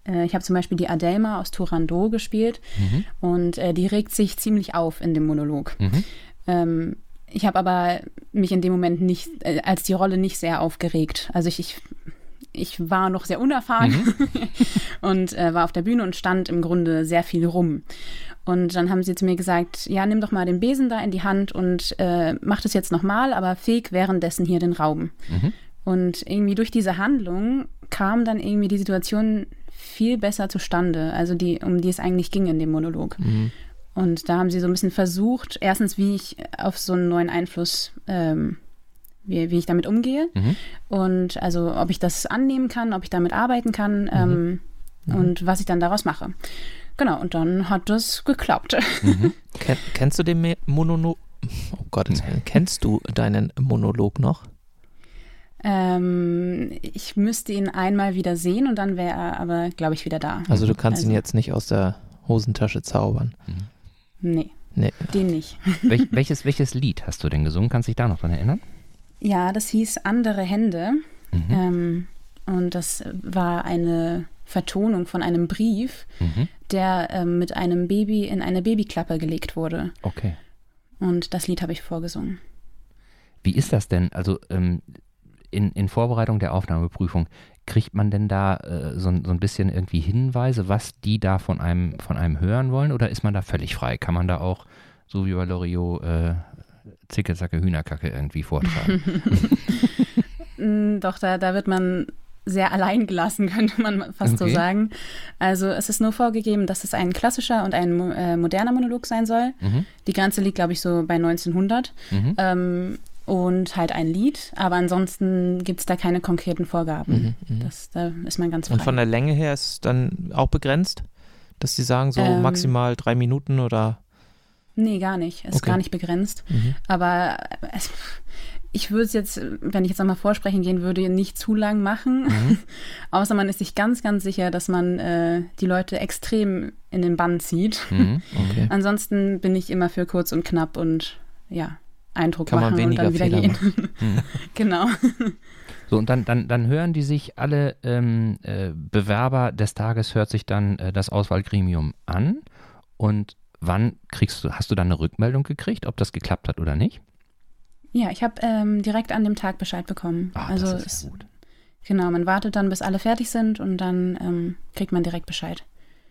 äh, ich habe zum Beispiel die Adelma aus Turandot gespielt mhm. und äh, die regt sich ziemlich auf in dem Monolog. Mhm. Ähm, ich habe aber mich in dem Moment nicht, äh, als die Rolle nicht sehr aufgeregt. Also ich, ich ich war noch sehr unerfahren mhm. <laughs> und äh, war auf der Bühne und stand im Grunde sehr viel rum. Und dann haben sie zu mir gesagt, ja, nimm doch mal den Besen da in die Hand und äh, mach das jetzt nochmal, aber feg währenddessen hier den Raum. Mhm. Und irgendwie durch diese Handlung kam dann irgendwie die Situation viel besser zustande, also die, um die es eigentlich ging in dem Monolog. Mhm. Und da haben sie so ein bisschen versucht, erstens, wie ich auf so einen neuen Einfluss ähm, wie, wie ich damit umgehe mhm. und also ob ich das annehmen kann, ob ich damit arbeiten kann mhm. ähm, mhm. und was ich dann daraus mache. Genau, und dann hat das geklappt. Mhm. <laughs> Ken, kennst du den Monolog? Oh Gott, kennst du deinen Monolog noch? Ähm, ich müsste ihn einmal wieder sehen und dann wäre er aber, glaube ich, wieder da. Also du kannst also. ihn jetzt nicht aus der Hosentasche zaubern? Mhm. Nee. Nee. Den nicht. Wel <laughs> welches, welches Lied hast du denn gesungen? Kannst du dich da noch dran erinnern? Ja, das hieß Andere Hände. Mhm. Ähm, und das war eine Vertonung von einem Brief, mhm. der ähm, mit einem Baby in eine Babyklappe gelegt wurde. Okay. Und das Lied habe ich vorgesungen. Wie ist das denn? Also ähm, in, in Vorbereitung der Aufnahmeprüfung, kriegt man denn da äh, so, so, ein bisschen irgendwie Hinweise, was die da von einem, von einem hören wollen? Oder ist man da völlig frei? Kann man da auch, so wie bei Loriot, äh, Zicke, Zacke, Hühnerkacke irgendwie vortragen? <laughs> Mm, doch, da, da wird man sehr allein gelassen, <laughs> könnte man fast okay. so sagen. Also es ist nur vorgegeben, dass es ein klassischer und ein äh, moderner Monolog sein soll. Mhm. Die Grenze liegt, glaube ich, so bei 1900. Mhm. Ähm, und halt ein Lied, aber ansonsten gibt es da keine konkreten Vorgaben. Mhm, mhm, das, da ist man ganz frei. Und von der Länge her ist es dann auch begrenzt, dass sie sagen, so ähm, maximal drei Minuten oder? Nee, gar nicht. Es okay. ist gar nicht begrenzt. Mhm. Aber es, ich würde es jetzt, wenn ich jetzt nochmal vorsprechen gehen würde, nicht zu lang machen. Mhm. <laughs> Außer man ist sich ganz, ganz sicher, dass man äh, die Leute extrem in den Bann zieht. Mhm. <laughs> Okay. Ansonsten bin ich immer für kurz und knapp und ja. Eindruck Kann machen und dann wieder Fehler gehen. Hm. <laughs> genau. So, und dann, dann, dann hören die sich alle ähm, äh, Bewerber des Tages, hört sich dann äh, das Auswahlgremium an. Und wann kriegst du, hast du dann eine Rückmeldung gekriegt, ob das geklappt hat oder nicht? Ja, ich habe ähm, direkt an dem Tag Bescheid bekommen. Ach, also das ist ja gut. Genau, man wartet dann, bis alle fertig sind und dann ähm, kriegt man direkt Bescheid.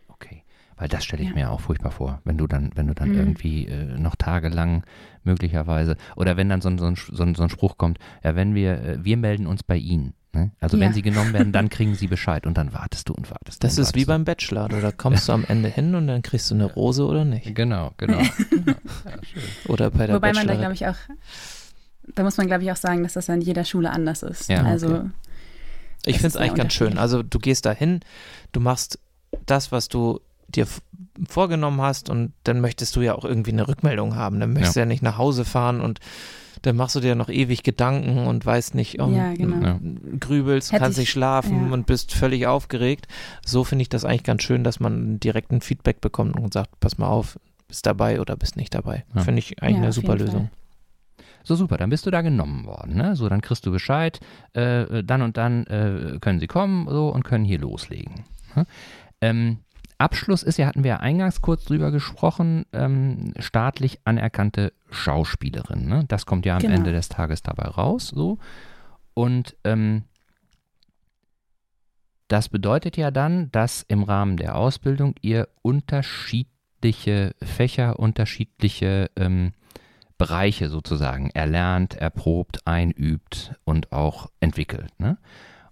Okay. Weil das stelle ich ja. mir auch furchtbar vor, wenn du dann, wenn du dann mhm. irgendwie äh, noch tagelang möglicherweise, oder wenn dann so, so, so, so ein Spruch kommt, ja, wenn wir, äh, wir melden uns bei Ihnen. Ne? Also ja. wenn sie genommen werden, dann <laughs> kriegen sie Bescheid und dann wartest du und wartest. Das und ist wie beim Bachelor, da kommst du am Ende hin und dann kriegst du eine Rose oder nicht. Genau, genau. <laughs> ja, oder bei der Wobei man da, glaube ich, auch, da muss man, glaube ich, auch sagen, dass das an jeder Schule anders ist. Ja, also okay. Ich finde es eigentlich ganz schön. Also du gehst da hin, du machst das, was du dir vorgenommen hast und dann möchtest du ja auch irgendwie eine Rückmeldung haben. Dann möchtest ja. du ja nicht nach Hause fahren und dann machst du dir noch ewig Gedanken und weißt nicht, um, ja, genau. ja. grübelst, kannst nicht schlafen ja. und bist völlig aufgeregt. So finde ich das eigentlich ganz schön, dass man direkt ein Feedback bekommt und sagt, pass mal auf, bist dabei oder bist nicht dabei. Finde ich eigentlich eine super Lösung. So super, dann bist du da genommen worden. Ne? So, dann kriegst du Bescheid, äh, dann und dann äh, können sie kommen so, und können hier loslegen. Ne? Ähm, Abschluss ist ja, hatten wir ja eingangs kurz drüber gesprochen, ähm, staatlich anerkannte Schauspielerin. Ne? Das kommt ja am genau. Ende des Tages dabei raus. So. Und ähm, das bedeutet ja dann, dass im Rahmen der Ausbildung ihr unterschiedliche Fächer, unterschiedliche ähm, Bereiche sozusagen erlernt, erprobt, einübt und auch entwickelt. Ne?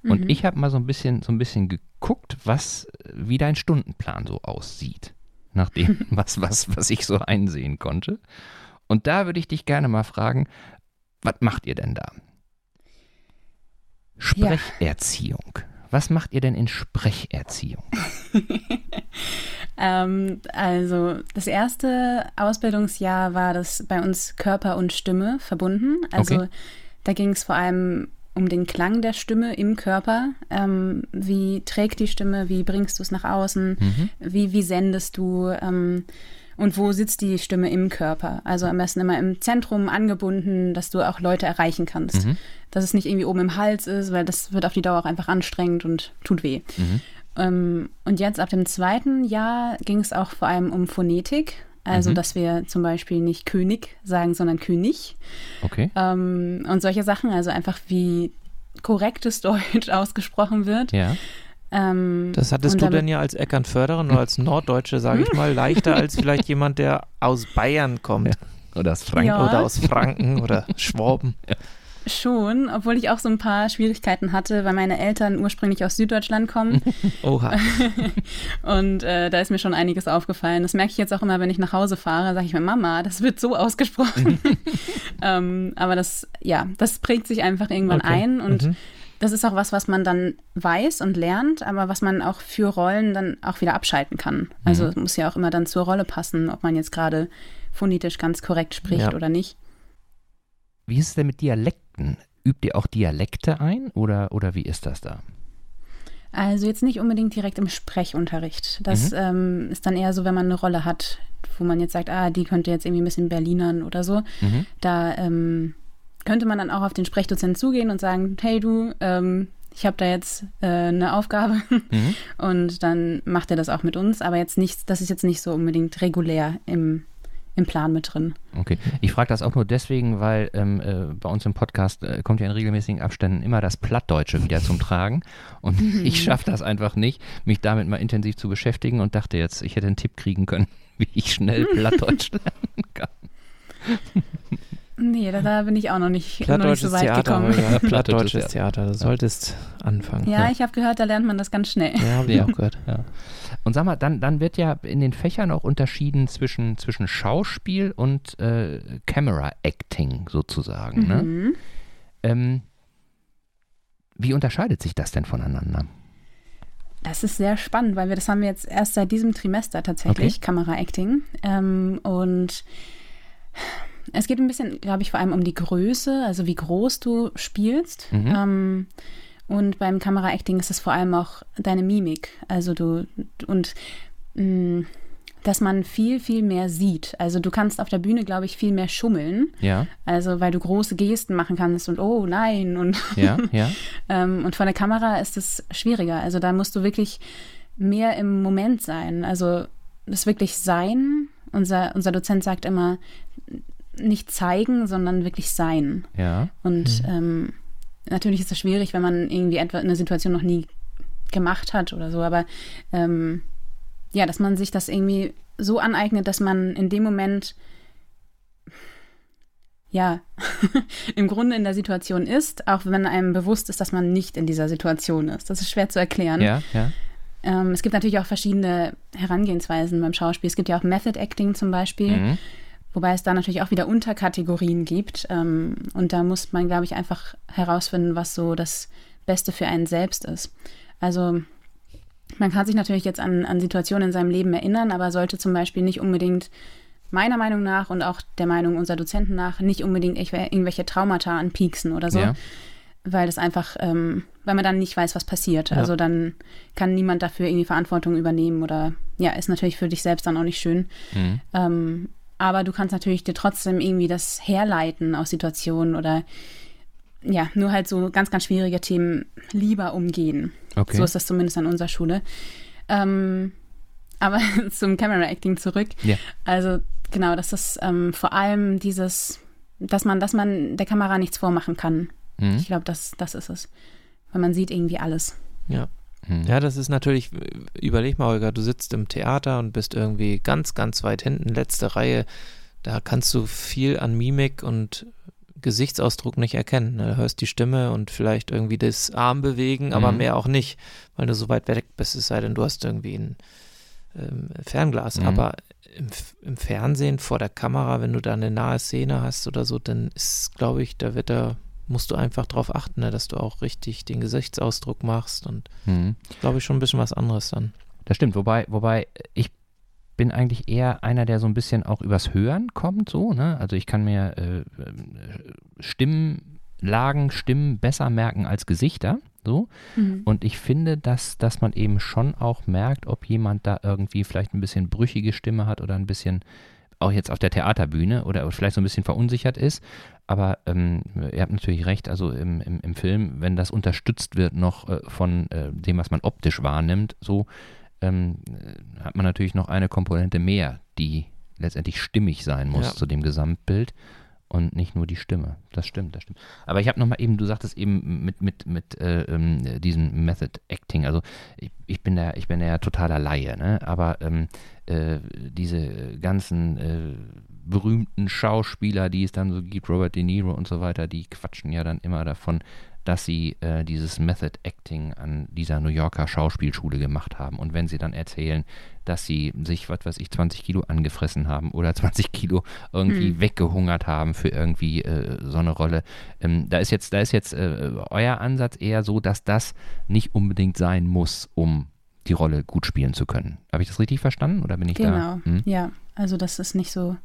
Und mhm. ich habe mal so ein bisschen, so ein bisschen geguckt, was, wie dein Stundenplan so aussieht. Nach dem, <laughs> was, was, was ich so einsehen konnte. Und da würde ich dich gerne mal fragen, was macht ihr denn da? Sprecherziehung. Ja. Was macht ihr denn in Sprecherziehung? <laughs> ähm, also das erste Ausbildungsjahr war das bei uns Körper und Stimme verbunden. Also okay. da ging es vor allem um den Klang der Stimme im Körper. Ähm, wie trägt die Stimme? Wie bringst du es nach außen? Mhm. Wie, wie sendest du? Ähm, und wo sitzt die Stimme im Körper? Also am besten immer im Zentrum angebunden, dass du auch Leute erreichen kannst. Mhm. Dass es nicht irgendwie oben im Hals ist, weil das wird auf die Dauer auch einfach anstrengend und tut weh. Mhm. Ähm, und jetzt ab dem zweiten Jahr ging es auch vor allem um Phonetik. Also, mhm. dass wir zum Beispiel nicht König sagen, sondern König. Okay. Ähm, und solche Sachen, also einfach wie korrektes <laughs> Deutsch ausgesprochen wird. Ja. Ähm, das hattest du denn ja als Eckernförderin oder als Norddeutsche, sage ich mal, leichter <laughs> als vielleicht jemand, der aus Bayern kommt. Ja. Oder aus Franken. Ja. Oder aus Franken oder Schwaben. Ja. Schon, obwohl ich auch so ein paar Schwierigkeiten hatte, weil meine Eltern ursprünglich aus Süddeutschland kommen. <laughs> Oha. <laughs> Und äh, da ist mir schon einiges aufgefallen. Das merke ich jetzt auch immer, wenn ich nach Hause fahre, sage ich mir, Mama, das wird so ausgesprochen. <laughs> ähm, aber das, ja, das prägt sich einfach irgendwann okay. ein und mhm. das ist auch was, was man dann weiß und lernt, aber was man auch für Rollen dann auch wieder abschalten kann. Also mhm. es muss ja auch immer dann zur Rolle passen, ob man jetzt gerade phonetisch ganz korrekt spricht ja. oder nicht. Wie ist es denn mit Dialekten? Übt ihr auch Dialekte ein oder, oder wie ist das da? Also jetzt nicht unbedingt direkt im Sprechunterricht. Das mhm. ähm, ist dann eher so, wenn man eine Rolle hat, wo man jetzt sagt, ah, die könnte jetzt irgendwie ein bisschen Berlinern oder so. Mhm. Da ähm, könnte man dann auch auf den Sprechdozenten zugehen und sagen, hey du, ähm, ich habe da jetzt äh, eine Aufgabe mhm. <laughs> und dann macht er das auch mit uns, aber jetzt nicht, das ist jetzt nicht so unbedingt regulär im, im Plan mit drin. Okay, ich frage das auch nur deswegen, weil ähm, äh, bei uns im Podcast äh, kommt ja in regelmäßigen Abständen immer das Plattdeutsche wieder zum Tragen und <laughs> ich schaffe das einfach nicht, mich damit mal intensiv zu beschäftigen und dachte jetzt, ich hätte einen Tipp kriegen können, <laughs> wie ich schnell <laughs> Plattdeutsch lernen kann. Nee, da, da, bin ich auch noch nicht, noch nicht so weit Theater, gekommen. Holger, <laughs> Plattdeutsches Theater, du solltest anfangen. Ja, ja. ich habe gehört, da lernt man das ganz schnell. Ja, habe ich auch gehört. Ja. Und sag mal, dann, dann wird ja in den Fächern auch unterschieden zwischen, zwischen Schauspiel und äh, Camera Acting sozusagen. Ne? Mhm. Ne? Ähm, wie unterscheidet sich das denn voneinander? Das ist sehr spannend, weil wir das haben wir jetzt erst seit diesem Trimester tatsächlich, okay. Kamera Acting. Ähm, und es geht ein bisschen, glaube ich, vor allem um die Größe, also wie groß du spielst. Mhm. Ähm, und beim Kameraacting ist es vor allem auch deine Mimik. Also du und mh, mm, dass man viel, viel mehr sieht. Also du kannst auf der Bühne, glaube ich, viel mehr schummeln. Ja. Also weil du große Gesten machen kannst und oh nein und <laughs> ja, ja. ähm, und von der Kamera ist es schwieriger. Also da musst du wirklich mehr im Moment sein. Also das wirklich sein. Unser, unser Dozent sagt immer, nicht zeigen, sondern wirklich sein. Ja. Und mhm. ähm, natürlich ist es schwierig, wenn man irgendwie etwa eine Situation noch nie gemacht hat oder so, aber ähm, ja, dass man sich das irgendwie so aneignet, dass man in dem Moment ja, <laughs> im Grunde in der Situation ist, auch wenn einem bewusst ist, dass man nicht in dieser Situation ist. Das ist schwer zu erklären. Ja, ja. Ähm, es gibt natürlich auch verschiedene Herangehensweisen beim Schauspiel. Es gibt ja auch Method Acting zum Beispiel. Mhm. Wobei es da natürlich auch wieder Unterkategorien gibt. Ähm, und da muss man, glaube ich, einfach herausfinden, was so das Beste für einen selbst ist. Also man kann sich natürlich jetzt an, an Situationen in seinem Leben erinnern, aber sollte zum Beispiel nicht unbedingt meiner Meinung nach und auch der Meinung unserer Dozenten nach nicht unbedingt irgendwelche Traumata anpieksen oder so. Ja. Weil das einfach, ähm, weil man dann nicht weiß, was passiert. Ja. Also dann kann niemand dafür irgendwie Verantwortung übernehmen oder ja, ist natürlich für dich selbst dann auch nicht schön. Mhm. Ähm, aber du kannst natürlich dir trotzdem irgendwie das herleiten aus Situationen oder ja, nur halt so ganz, ganz schwierige Themen lieber umgehen. Okay. So ist das zumindest an unserer Schule. Ähm, aber <laughs> zum Camera Acting zurück. Ja. Also genau, das ist ähm, vor allem dieses, dass man, dass man der Kamera nichts vormachen kann. Mhm. Ich glaube, das, das ist es. Weil man sieht irgendwie alles. Ja. Hm. Ja, das ist natürlich, überleg mal, Olga, du sitzt im Theater und bist irgendwie ganz, ganz weit hinten, letzte Reihe. Da kannst du viel an Mimik und Gesichtsausdruck nicht erkennen. Ne? Du hörst die Stimme und vielleicht irgendwie das Arm bewegen, aber mhm. mehr auch nicht, weil du so weit weg bist, es sei denn, du hast irgendwie ein ähm, Fernglas. Mhm. Aber im, im, Fernsehen vor der Kamera, wenn du da eine nahe Szene hast oder so, dann ist, glaube ich, da wird er musst du einfach darauf achten, ne, dass du auch richtig den Gesichtsausdruck machst und mhm. glaube ich schon ein bisschen was anderes dann. Das stimmt, wobei, wobei ich bin eigentlich eher einer, der so ein bisschen auch übers Hören kommt, so, ne? Also ich kann mir äh, Stimmlagen, Stimmen besser merken als Gesichter, so. Mhm. Und ich finde, dass, dass man eben schon auch merkt, ob jemand da irgendwie vielleicht ein bisschen brüchige Stimme hat oder ein bisschen auch jetzt auf der Theaterbühne oder vielleicht so ein bisschen verunsichert ist. Aber ähm, ihr habt natürlich recht, also im, im, im, Film, wenn das unterstützt wird noch äh, von äh, dem, was man optisch wahrnimmt, so ähm, hat man natürlich noch eine Komponente mehr, die letztendlich stimmig sein muss ja. zu dem Gesamtbild und nicht nur die Stimme. Das stimmt, das stimmt. Aber ich habe nochmal eben, du sagtest eben mit, mit, mit äh, ähm, diesem Method Acting, also ich, ich, bin da, ich bin ja totaler Laie, ne? aber ähm, äh, diese ganzen äh, berühmten Schauspieler, die es dann so gibt, Robert De Niro und so weiter, die quatschen ja dann immer davon, dass sie äh, dieses Method Acting an dieser New Yorker Schauspielschule gemacht haben. Und wenn sie dann erzählen, dass sie sich, was weiß ich, 20 Kilo angefressen haben oder <laughs> 20 Kilo irgendwie hm. weggehungert haben für irgendwie äh, so eine Rolle, ähm, da ist jetzt, da ist jetzt äh, euer Ansatz eher so, dass das nicht unbedingt sein muss, um die Rolle gut spielen zu können. Habe ich das richtig verstanden oder bin ich genau. da? Genau, hm? ja. Also das ist nicht so.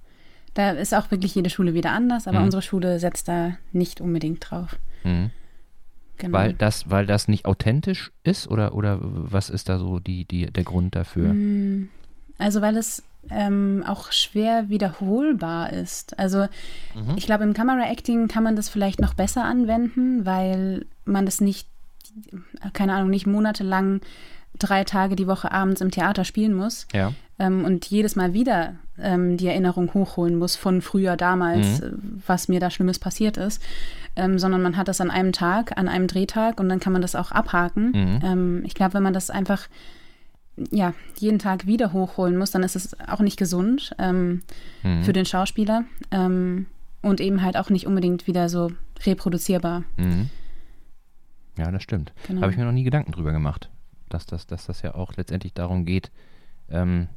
Da ist auch wirklich jede Schule wieder anders, aber hm. unsere Schule setzt da nicht unbedingt drauf. Hm. Genau. Weil das, weil das nicht authentisch ist oder, oder was ist da so die, die, der Grund dafür? Mm, also weil es ähm, auch schwer wiederholbar ist. Also mhm. ich glaube, im Camera Acting kann man das vielleicht noch besser anwenden, weil man das nicht keine Ahnung, nicht monatelang drei Tage die Woche abends im Theater spielen muss Ja. ähm, und jedes Mal wieder ähm, die Erinnerung hochholen muss von früher damals, Mhm. äh, was mir da Schlimmes passiert ist, ähm, sondern man hat das an einem Tag, an einem Drehtag und dann kann man das auch abhaken. Mhm. Ähm, ich glaube, wenn man das einfach ja, jeden Tag wieder hochholen muss, dann ist es auch nicht gesund ähm, Mhm. für den Schauspieler ähm, und eben halt auch nicht unbedingt wieder so reproduzierbar. Mhm. Ja, das stimmt. Genau. Habe ich mir noch nie Gedanken drüber gemacht, dass das, dass das ja auch letztendlich darum geht, ähm,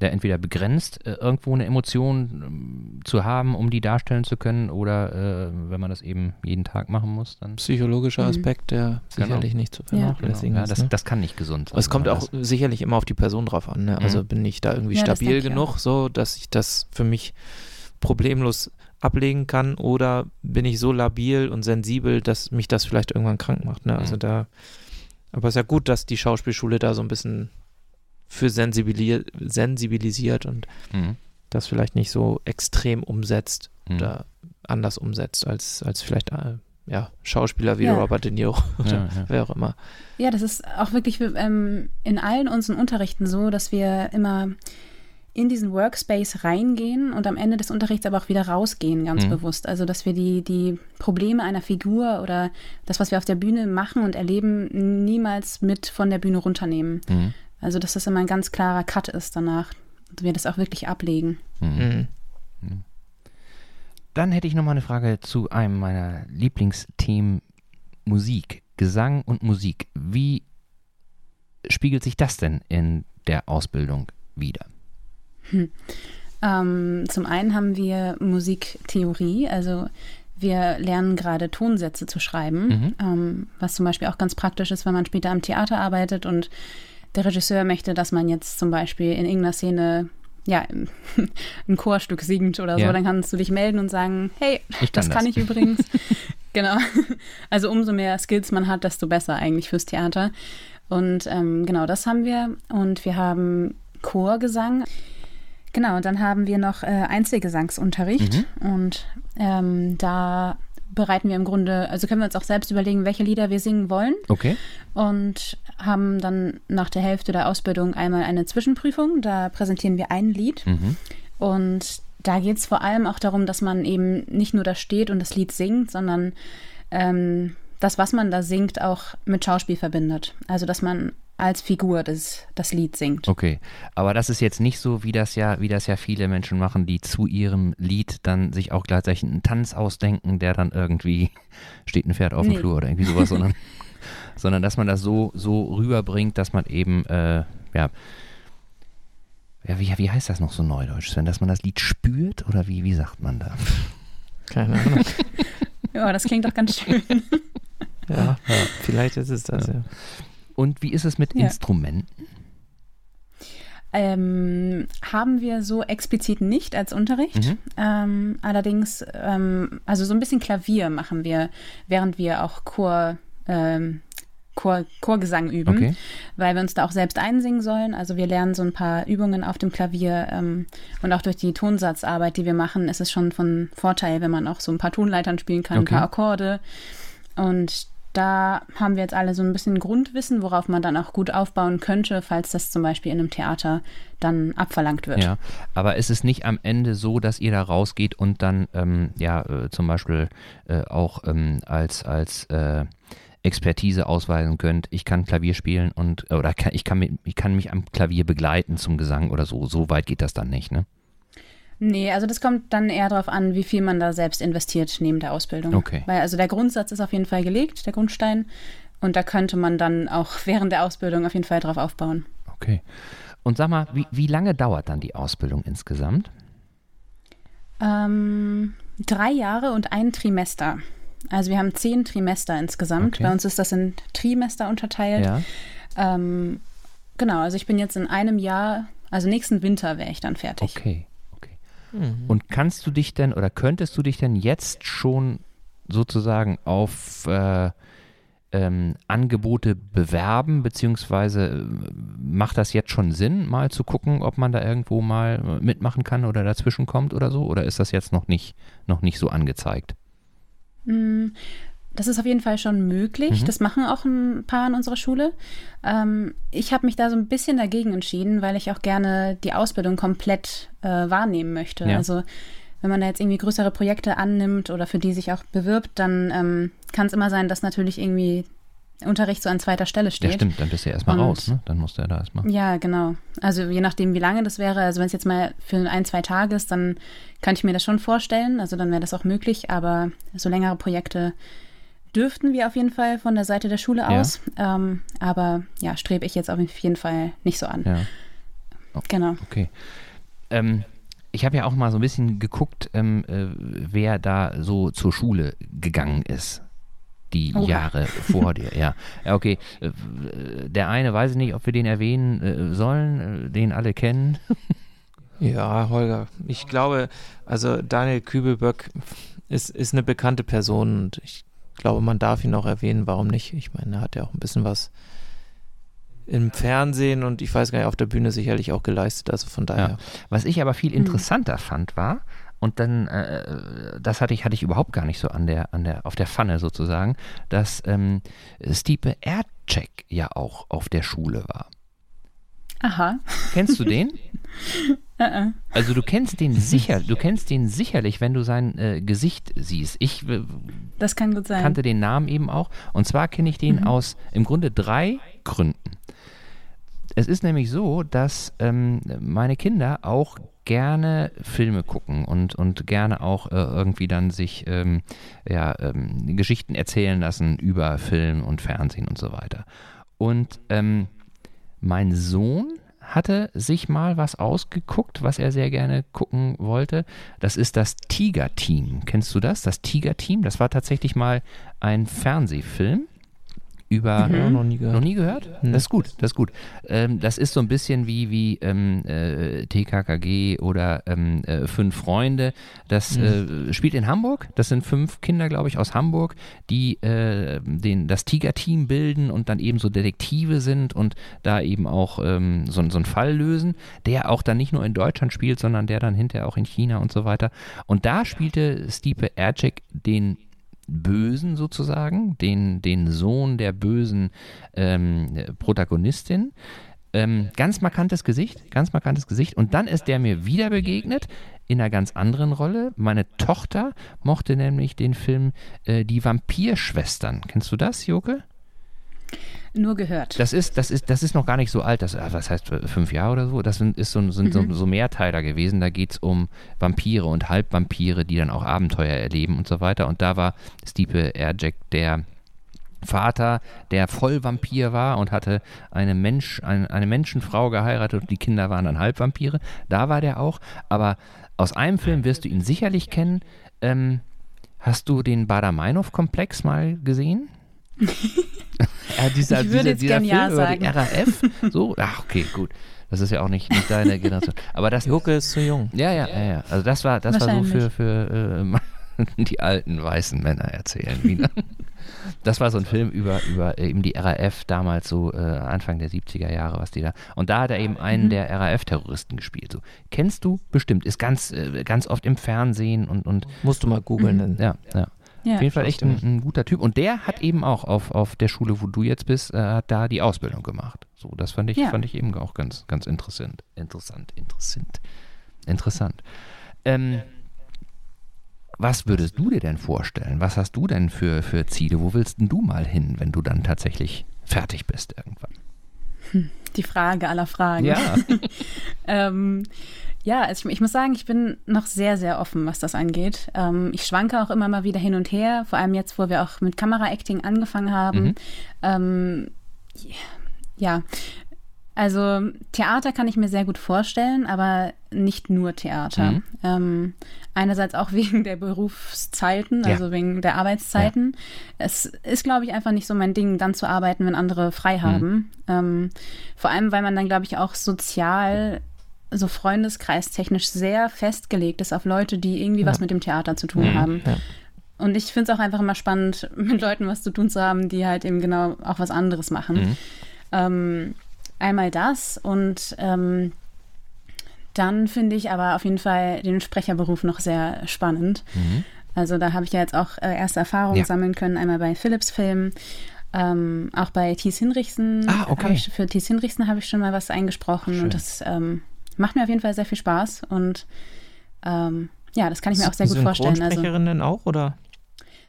ja, entweder begrenzt äh, irgendwo eine Emotion ähm, zu haben, um die darstellen zu können, oder äh, wenn man das eben jeden Tag machen muss, dann. Psychologischer Mhm. Aspekt, der sicherlich nicht zu Ja. vernachlässigen ja, ist. das, ne? das kann nicht gesund sein. es kommt auch man sicherlich immer auf die Person drauf an. Ne? Also Mhm. bin ich da irgendwie Ja, das stabil genug, so dass ich das für mich problemlos ablegen kann, oder bin ich so labil und sensibel, dass mich das vielleicht irgendwann krank macht. Ne? Also Mhm. da, aber es ist ja gut, dass die Schauspielschule da so ein bisschen für sensibilisiert und das- Mhm. das vielleicht nicht so extrem umsetzt Mhm. oder anders umsetzt als, als vielleicht äh, ja, Schauspieler wie Ja. Robert De Niro <laughs> oder Ja, ja. wer auch immer. Ja, das ist auch wirklich ähm, in allen unseren Unterrichten so, dass wir immer in diesen Workspace reingehen und am Ende des Unterrichts aber auch wieder rausgehen, ganz Mhm. bewusst. Also, dass wir die, die Probleme einer Figur oder das, was wir auf der Bühne machen und erleben, niemals mit von der Bühne runternehmen. Mhm. Also, dass das immer ein ganz klarer Cut ist danach und wir das auch wirklich ablegen. Mhm. Mhm. Dann hätte ich noch mal eine Frage zu einem meiner Lieblingsthemen Musik, Gesang und Musik. Wie spiegelt sich das denn in der Ausbildung wieder? Ähm, zum einen haben wir Musiktheorie, also wir lernen gerade Tonsätze zu schreiben, Mhm. ähm, was zum Beispiel auch ganz praktisch ist, wenn man später am Theater arbeitet und der Regisseur möchte, dass man jetzt zum Beispiel in irgendeiner Szene ja, <laughs> ein Chorstück singt oder so, Ja. dann kannst du dich melden und sagen, hey, Ich das kann kann das. ich übrigens. <laughs> genau. Also umso mehr Skills man hat, desto besser eigentlich fürs Theater. Und ähm, genau, das haben wir. Und wir haben Chorgesang. Genau, und dann haben wir noch äh, Einzelgesangsunterricht. Und ähm, da bereiten wir im Grunde, also können wir uns auch selbst überlegen, welche Lieder wir singen wollen Okay. und haben dann nach der Hälfte der Ausbildung einmal eine Zwischenprüfung. Da präsentieren wir ein Lied. Mhm. Und da geht es vor allem auch darum, dass man eben nicht nur da steht und das Lied singt, sondern ähm, das, was man da singt, auch mit Schauspiel verbindet. Also, dass man als Figur das, das Lied singt. Okay, aber das ist jetzt nicht so, wie das ja, wie das ja viele Menschen machen, die zu ihrem Lied dann sich auch gleichzeitig einen Tanz ausdenken, der dann irgendwie <laughs> steht ein Pferd auf dem Nee. Flur oder irgendwie sowas, sondern, <laughs> sondern dass man das so, so rüberbringt, dass man eben, äh, ja, ja, wie, wie heißt das noch so neudeutsch, Sven, dass man das Lied spürt oder wie, wie sagt man da? Keine Ahnung. <laughs> Ja, das klingt doch ganz schön. ja, ja, vielleicht ist es das, ja. Und wie ist es mit Ja. Instrumenten? Ähm, haben wir so explizit nicht als Unterricht. Mhm. Ähm, allerdings, ähm, also so ein bisschen Klavier machen wir, während wir auch Chor, ähm, Chor, Chorgesang üben, Okay. weil wir uns da auch selbst einsingen sollen. Also wir lernen so ein paar Übungen auf dem Klavier ähm, und auch durch die Tonsatzarbeit, die wir machen, ist es schon von Vorteil, wenn man auch so ein paar Tonleitern spielen kann, Okay. ein paar Akkorde. Und da haben wir jetzt alle so ein bisschen Grundwissen, worauf man dann auch gut aufbauen könnte, falls das zum Beispiel in einem Theater dann abverlangt wird. Ja, aber ist es nicht am Ende so, dass ihr da rausgeht und dann ähm, ja äh, zum Beispiel äh, auch ähm, als als äh, Expertise ausweisen könnt, ich kann Klavier spielen und oder kann, ich kann ich kann mich am Klavier begleiten zum Gesang oder so. So weit geht das dann nicht, ne? Nee, also das kommt dann eher darauf an, wie viel man da selbst investiert neben der Ausbildung. Okay. Weil also der Grundsatz ist auf jeden Fall gelegt, der Grundstein. Und da könnte man dann auch <laughs> während der Ausbildung auf jeden Fall drauf aufbauen. Okay. Und sag mal, wie, wie lange dauert dann die Ausbildung insgesamt? Ähm, drei Jahre und ein Trimester. Also wir haben zehn Trimester insgesamt. Okay. Bei uns ist das in Trimester unterteilt. Ja. Ähm, genau, also ich bin jetzt in einem Jahr, also nächsten Winter wäre ich dann fertig. Okay. Mhm. Und kannst du dich denn oder könntest du dich denn jetzt schon sozusagen auf äh, ähm, Angebote bewerben, beziehungsweise äh, macht das jetzt schon Sinn, mal zu gucken, ob man da irgendwo mal äh, mitmachen kann oder dazwischen kommt oder so? Oder ist das jetzt noch nicht, noch nicht so angezeigt? Das ist auf jeden Fall schon möglich. Mhm. Das machen auch ein paar an unserer Schule. Ähm, ich habe mich da so ein bisschen dagegen entschieden, weil ich auch gerne die Ausbildung komplett äh, wahrnehmen möchte. Ja. Also wenn man da jetzt irgendwie größere Projekte annimmt oder für die sich auch bewirbt, dann ähm, kann es immer sein, dass natürlich irgendwie Unterricht so an zweiter Stelle steht. Ja, stimmt, dann bist du ja erstmal raus, ne? Dann musst du ja da erstmal. Ja, genau. Also je nachdem, wie lange das wäre, also wenn es jetzt mal für ein, zwei Tage ist, dann kann ich mir das schon vorstellen. Also dann wäre das auch möglich, aber so längere Projekte dürften wir auf jeden Fall von der Seite der Schule ja. aus. Ähm, aber ja, strebe ich jetzt auf jeden Fall nicht so an. Ja. Oh, genau. Okay. Ähm, ich habe ja auch mal so ein bisschen geguckt, ähm, äh, wer da so zur Schule gegangen ist die oh. Jahre vor dir. Ja, ja okay. Äh, der eine weiß ich nicht, ob wir den erwähnen äh, sollen, äh, den alle kennen. Ja, Holger, ich glaube, also Daniel Kübelböck ist, ist eine bekannte Person und ich glaube, man darf ihn auch erwähnen, warum nicht? Ich meine, er hat ja auch ein bisschen was im Fernsehen und ich weiß gar nicht, auf der Bühne sicherlich auch geleistet, also von daher. Ja. Was ich aber viel hm. interessanter hm. fand, war, und dann, äh, das hatte ich, hatte ich überhaupt gar nicht so an der, an der, auf der Pfanne sozusagen, dass ähm, Stipe Erdcheck ja auch auf der Schule war. Aha. Kennst du den? <laughs> Also du kennst den sicher, du kennst den sicherlich, wenn du sein äh, Gesicht siehst. Ich äh, das kann gut sein. kannte den Namen eben auch. Und zwar kenne ich den mhm. aus im Grunde drei Gründen. Es ist nämlich so, dass ähm, meine Kinder auch gerne Filme gucken und, und gerne auch äh, irgendwie dann sich ähm, ja, ähm, Geschichten erzählen lassen über Film und Fernsehen und so weiter. Und ähm, mein Sohn hatte sich mal was ausgeguckt, was er sehr gerne gucken wollte. Das ist das Tiger-Team. Kennst du das? Das Tiger-Team? Das war tatsächlich mal ein Fernsehfilm über. Mhm. noch nie gehört. Noch nie gehört? Das ist gut, das ist gut. Ähm, das ist so ein bisschen wie, wie ähm, äh, TKKG oder ähm, äh, Fünf Freunde. Das mhm. äh, spielt in Hamburg. Das sind fünf Kinder, glaube ich, aus Hamburg, die äh, den, das Tiger-Team bilden und dann eben so Detektive sind und da eben auch ähm, so, so einen Fall lösen, der auch dann nicht nur in Deutschland spielt, sondern der dann hinterher auch in China und so weiter. Und da spielte Stipe Ercek den Bösen sozusagen, den, den Sohn der bösen ähm, Protagonistin. Ähm, ganz markantes Gesicht, ganz markantes Gesicht. Und dann ist der mir wieder begegnet in einer ganz anderen Rolle. Meine Tochter mochte nämlich den Film äh, Die Vampirschwestern. Kennst du das, Joke? Nur gehört. Das ist, das ist, das ist noch gar nicht so alt. Das, ah, was heißt fünf Jahre oder so? Das sind, ist so, sind mhm. so, so Mehrteiler gewesen. Da geht es um Vampire und Halbvampire, die dann auch Abenteuer erleben und so weiter. Und da war Stipe Erjack der Vater, der Vollvampir war und hatte eine, Mensch, eine, eine Menschenfrau geheiratet und die Kinder waren dann Halbvampire. Da war der auch. Aber aus einem Film wirst du ihn sicherlich kennen. Ähm, hast du den Badameinow-Komplex mal gesehen? Ja, dieser, ich würde dieser, jetzt dieser Film ja über die RAF, so, ach okay, gut. Das ist ja auch nicht, nicht deine <laughs> Generation. Aber das Jucke ist zu jung. Ja, ja, ja, ja. Also das war, das war so für, für äh, <laughs> die alten weißen Männer erzählen. <laughs> Das war so ein Film über, über eben die RAF damals so äh, Anfang der 70er Jahre, was die da. Und da hat er eben einen mhm. der RAF-Terroristen gespielt. So. Kennst du bestimmt, ist ganz, äh, ganz oft im Fernsehen und. und Musst du mal googeln. Mhm. Ja, ja. Ja, auf jeden Fall echt ein, ein, guter Typ. Und der hat eben auch auf, auf der Schule, wo du jetzt bist, äh, hat da die Ausbildung gemacht. So, das fand ich, ja. fand ich eben auch ganz, ganz interessant. Interessant, interessant. Interessant. Ähm, was würdest du dir denn vorstellen? Was hast du denn für, für Ziele? Wo willst denn du mal hin, wenn du dann tatsächlich fertig bist irgendwann? Hm, die Frage aller Fragen. Ja. <laughs> ähm, ja, also ich, ich, muss sagen, ich bin noch sehr, sehr offen, was das angeht. Ähm, ich schwanke auch immer mal wieder hin und her, vor allem jetzt, wo wir auch mit Kamera-Acting angefangen haben. Mhm. Ähm, ja, also Theater kann ich mir sehr gut vorstellen, aber nicht nur Theater. Mhm. Ähm, einerseits auch <laughs> wegen der Berufszeiten, also ja. wegen der Arbeitszeiten. Ja. Es ist, glaube ich, einfach nicht so mein Ding, dann zu arbeiten, wenn andere frei mhm. haben. Mhm. Ähm, vor allem, weil man dann, glaube ich, auch sozial so freundeskreistechnisch sehr festgelegt ist auf Leute, die irgendwie ja. was mit dem Theater zu tun mhm, haben. Ja. Und ich finde es auch einfach immer spannend, <laughs> mit Leuten was zu tun zu haben, die halt eben genau auch was anderes machen. Mhm. Ähm, einmal das und ähm, dann finde ich aber auf jeden Fall den Sprecherberuf noch sehr spannend. Mhm. Also da habe ich ja jetzt auch äh, erste Erfahrungen ja. sammeln können, einmal bei Philips Film, ähm, auch bei Thies Hinrichsen. Ah, okay. Ich, für Thies Hinrichsen habe ich schon mal was eingesprochen Schön. und das ähm, macht mir auf jeden Fall sehr viel Spaß und ähm, ja, das kann ich mir auch sehr gut vorstellen. Also, denn auch oder?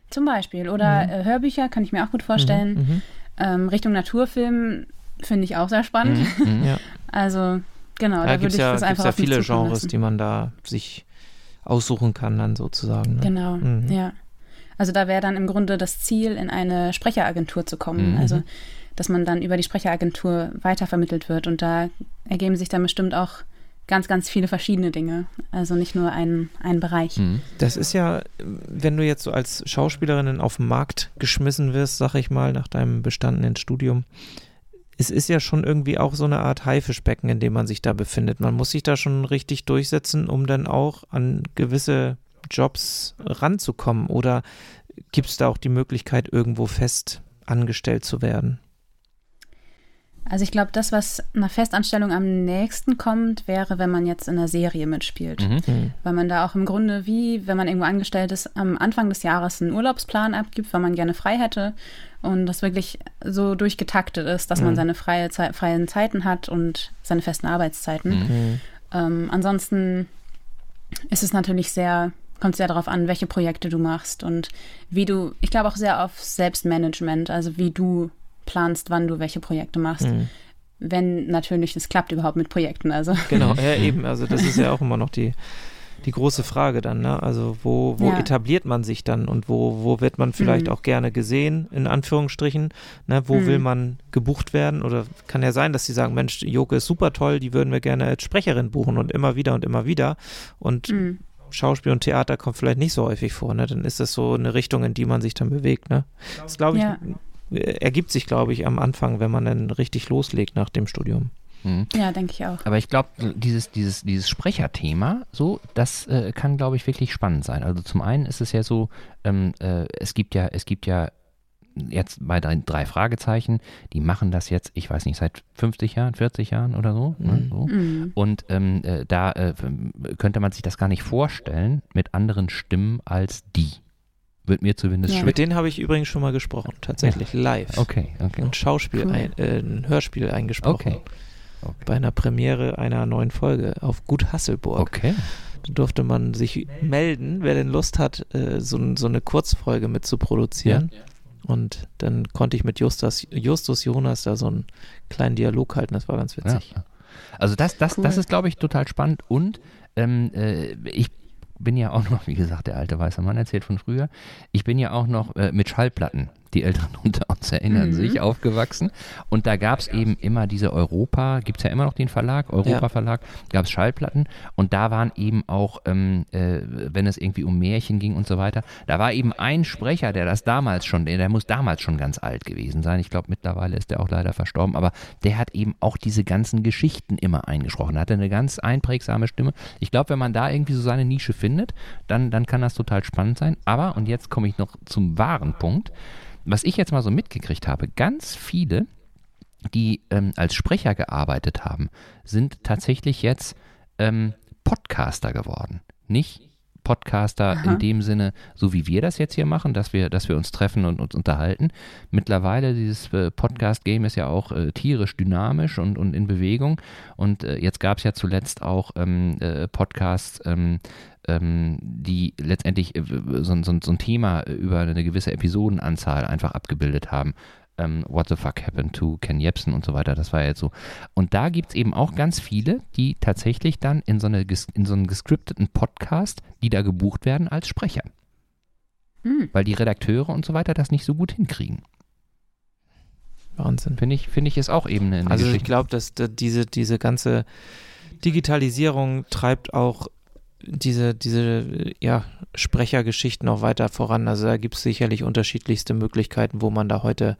Zum Beispiel oder mhm. äh, Hörbücher kann ich mir auch gut vorstellen. Mhm, mhm. ähm, Richtung Naturfilm finde ich auch sehr spannend. Mhm, mhm. ja. <laughs> Also genau, da, da würde ich ja, das einfach ja viele Genres, die man da sich aussuchen kann dann sozusagen. Ne? Genau, mhm. ja. Also da wäre dann im Grunde das Ziel, in eine Sprecheragentur zu kommen. Also dass man dann über die Sprecheragentur weitervermittelt wird und da ergeben sich dann bestimmt auch ganz, ganz viele verschiedene Dinge. Also nicht nur ein, ein Bereich. Mhm. Das ist ja, wenn du jetzt so als Schauspielerin auf den Markt geschmissen wirst, sag ich mal, nach deinem bestandenen Studium, es ist ja schon irgendwie auch so eine Art Haifischbecken, in dem man sich da befindet. Man muss sich da schon richtig durchsetzen, um dann auch an gewisse Jobs ranzukommen. Oder gibt es da auch die Möglichkeit, irgendwo fest angestellt zu werden? Also ich glaube, das, was einer Festanstellung am nächsten kommt, wäre, wenn man jetzt in einer Serie mitspielt. Mhm. mhm. Weil man da auch im Grunde wie, wenn man irgendwo angestellt ist, am Anfang des Jahres einen Urlaubsplan abgibt, weil man gerne frei hätte und das wirklich so durchgetaktet ist, dass mhm. man seine freie Ze freien Zeiten hat und seine festen Arbeitszeiten. Mhm. mhm. Ähm, ansonsten ist es natürlich sehr kommt sehr darauf an, welche Projekte du machst und wie du, ich glaube auch sehr auf Selbstmanagement, also wie du planst, wann du welche Projekte machst. Mhm. Wenn natürlich es klappt überhaupt mit Projekten. Also. Genau, ja, <laughs> eben. Also das ist ja auch immer noch die, die große Frage dann, ne? Also wo, wo ja. etabliert man sich dann und wo, wo wird man vielleicht mhm. auch gerne gesehen, in Anführungsstrichen, ne? Wo mhm. will man gebucht werden? Oder kann ja sein, dass sie sagen, Mensch, Joke ist super toll, die würden wir gerne als Sprecherin buchen und immer wieder und immer wieder. Und mhm. Schauspiel und Theater kommt vielleicht nicht so häufig vor, ne? Dann ist das so eine Richtung, in die man sich dann bewegt, ne? Das glaube ich ja ergibt sich, glaube ich, am Anfang, wenn man dann richtig loslegt nach dem Studium. Mhm. Ja, denke ich auch. Aber ich glaube, dieses, dieses, dieses Sprecherthema, so, das äh, kann, glaube ich, wirklich spannend sein. Also zum einen ist es ja so, ähm, äh, es gibt ja, es gibt ja jetzt bei drei, drei, Fragezeichen, die machen das jetzt, ich weiß nicht, seit 50 Jahren, 40 Jahren oder so. Ne, mhm. Ne, so. Mhm. Und ähm, äh, da äh, könnte man sich das gar nicht vorstellen mit anderen Stimmen als die. Wird mir zumindest ja. Mit denen habe ich übrigens schon mal gesprochen, tatsächlich ja. live. Okay, okay. Ein Schauspiel, cool. ein, äh, ein, Hörspiel eingesprochen. Okay. okay. Bei einer Premiere einer neuen Folge auf Gut Hasselburg. Okay. Da durfte man sich melden, wer denn Lust hat, äh, so, so, eine Kurzfolge mit zu produzieren. Ja. Und dann konnte ich mit Justus, Justus Jonas da so einen kleinen Dialog halten. Das war ganz witzig. Ja. Also das, das, cool. das ist, glaube ich, total spannend. Und ähm, äh, ich bin ja auch noch, <laughs> wie gesagt, der alte weiße Mann erzählt von früher. Ich bin ja auch noch äh, mit Schallplatten die Älteren <laughs> unter uns erinnern mhm. sich, aufgewachsen. Und da gab es eben immer diese Europa, gibt es ja immer noch den Verlag, Europa-Verlag, gab es Schallplatten. Und da waren eben auch, ähm, äh, wenn es irgendwie um Märchen ging und so weiter, da war eben ein Sprecher, der das damals schon, der, der muss damals schon ganz alt gewesen sein. Ich glaube, mittlerweile ist der auch leider verstorben, aber der hat eben auch diese ganzen Geschichten immer eingesprochen. Er hatte eine ganz einprägsame Stimme. Ich glaube, wenn man da irgendwie so seine Nische findet, dann, dann kann das total spannend sein. Aber, und jetzt komme ich noch zum wahren Punkt, was ich jetzt mal so mitgekriegt habe, ganz viele, die ähm, als Sprecher gearbeitet haben, sind tatsächlich jetzt ähm, Podcaster geworden. Nicht Podcaster Aha. in dem Sinne, so wie wir das jetzt hier machen, dass wir, dass wir uns treffen und uns unterhalten. Mittlerweile, dieses äh, Podcast-Game ist ja auch äh, tierisch dynamisch und, und in Bewegung. Und äh, jetzt gab es ja zuletzt auch ähm, äh, Podcasts, ähm, ähm, die letztendlich äh, so, so, so, ein Thema über eine gewisse Episodenanzahl einfach abgebildet haben. Ähm, What the fuck happened to Ken Jebsen und so weiter, das war ja jetzt so. Und da gibt es eben auch ganz viele, die tatsächlich dann in so, eine, in so einen gescripteten Podcast, die da gebucht werden als Sprecher. Mhm. Weil die Redakteure und so weiter das nicht so gut hinkriegen. Wahnsinn. Finde ich, find ich ist auch eben eine Also Geschichte. ich glaube, dass diese, diese ganze Digitalisierung treibt auch diese, diese ja, Sprechergeschichten noch weiter voran. Also da gibt es sicherlich unterschiedlichste Möglichkeiten, wo man da heute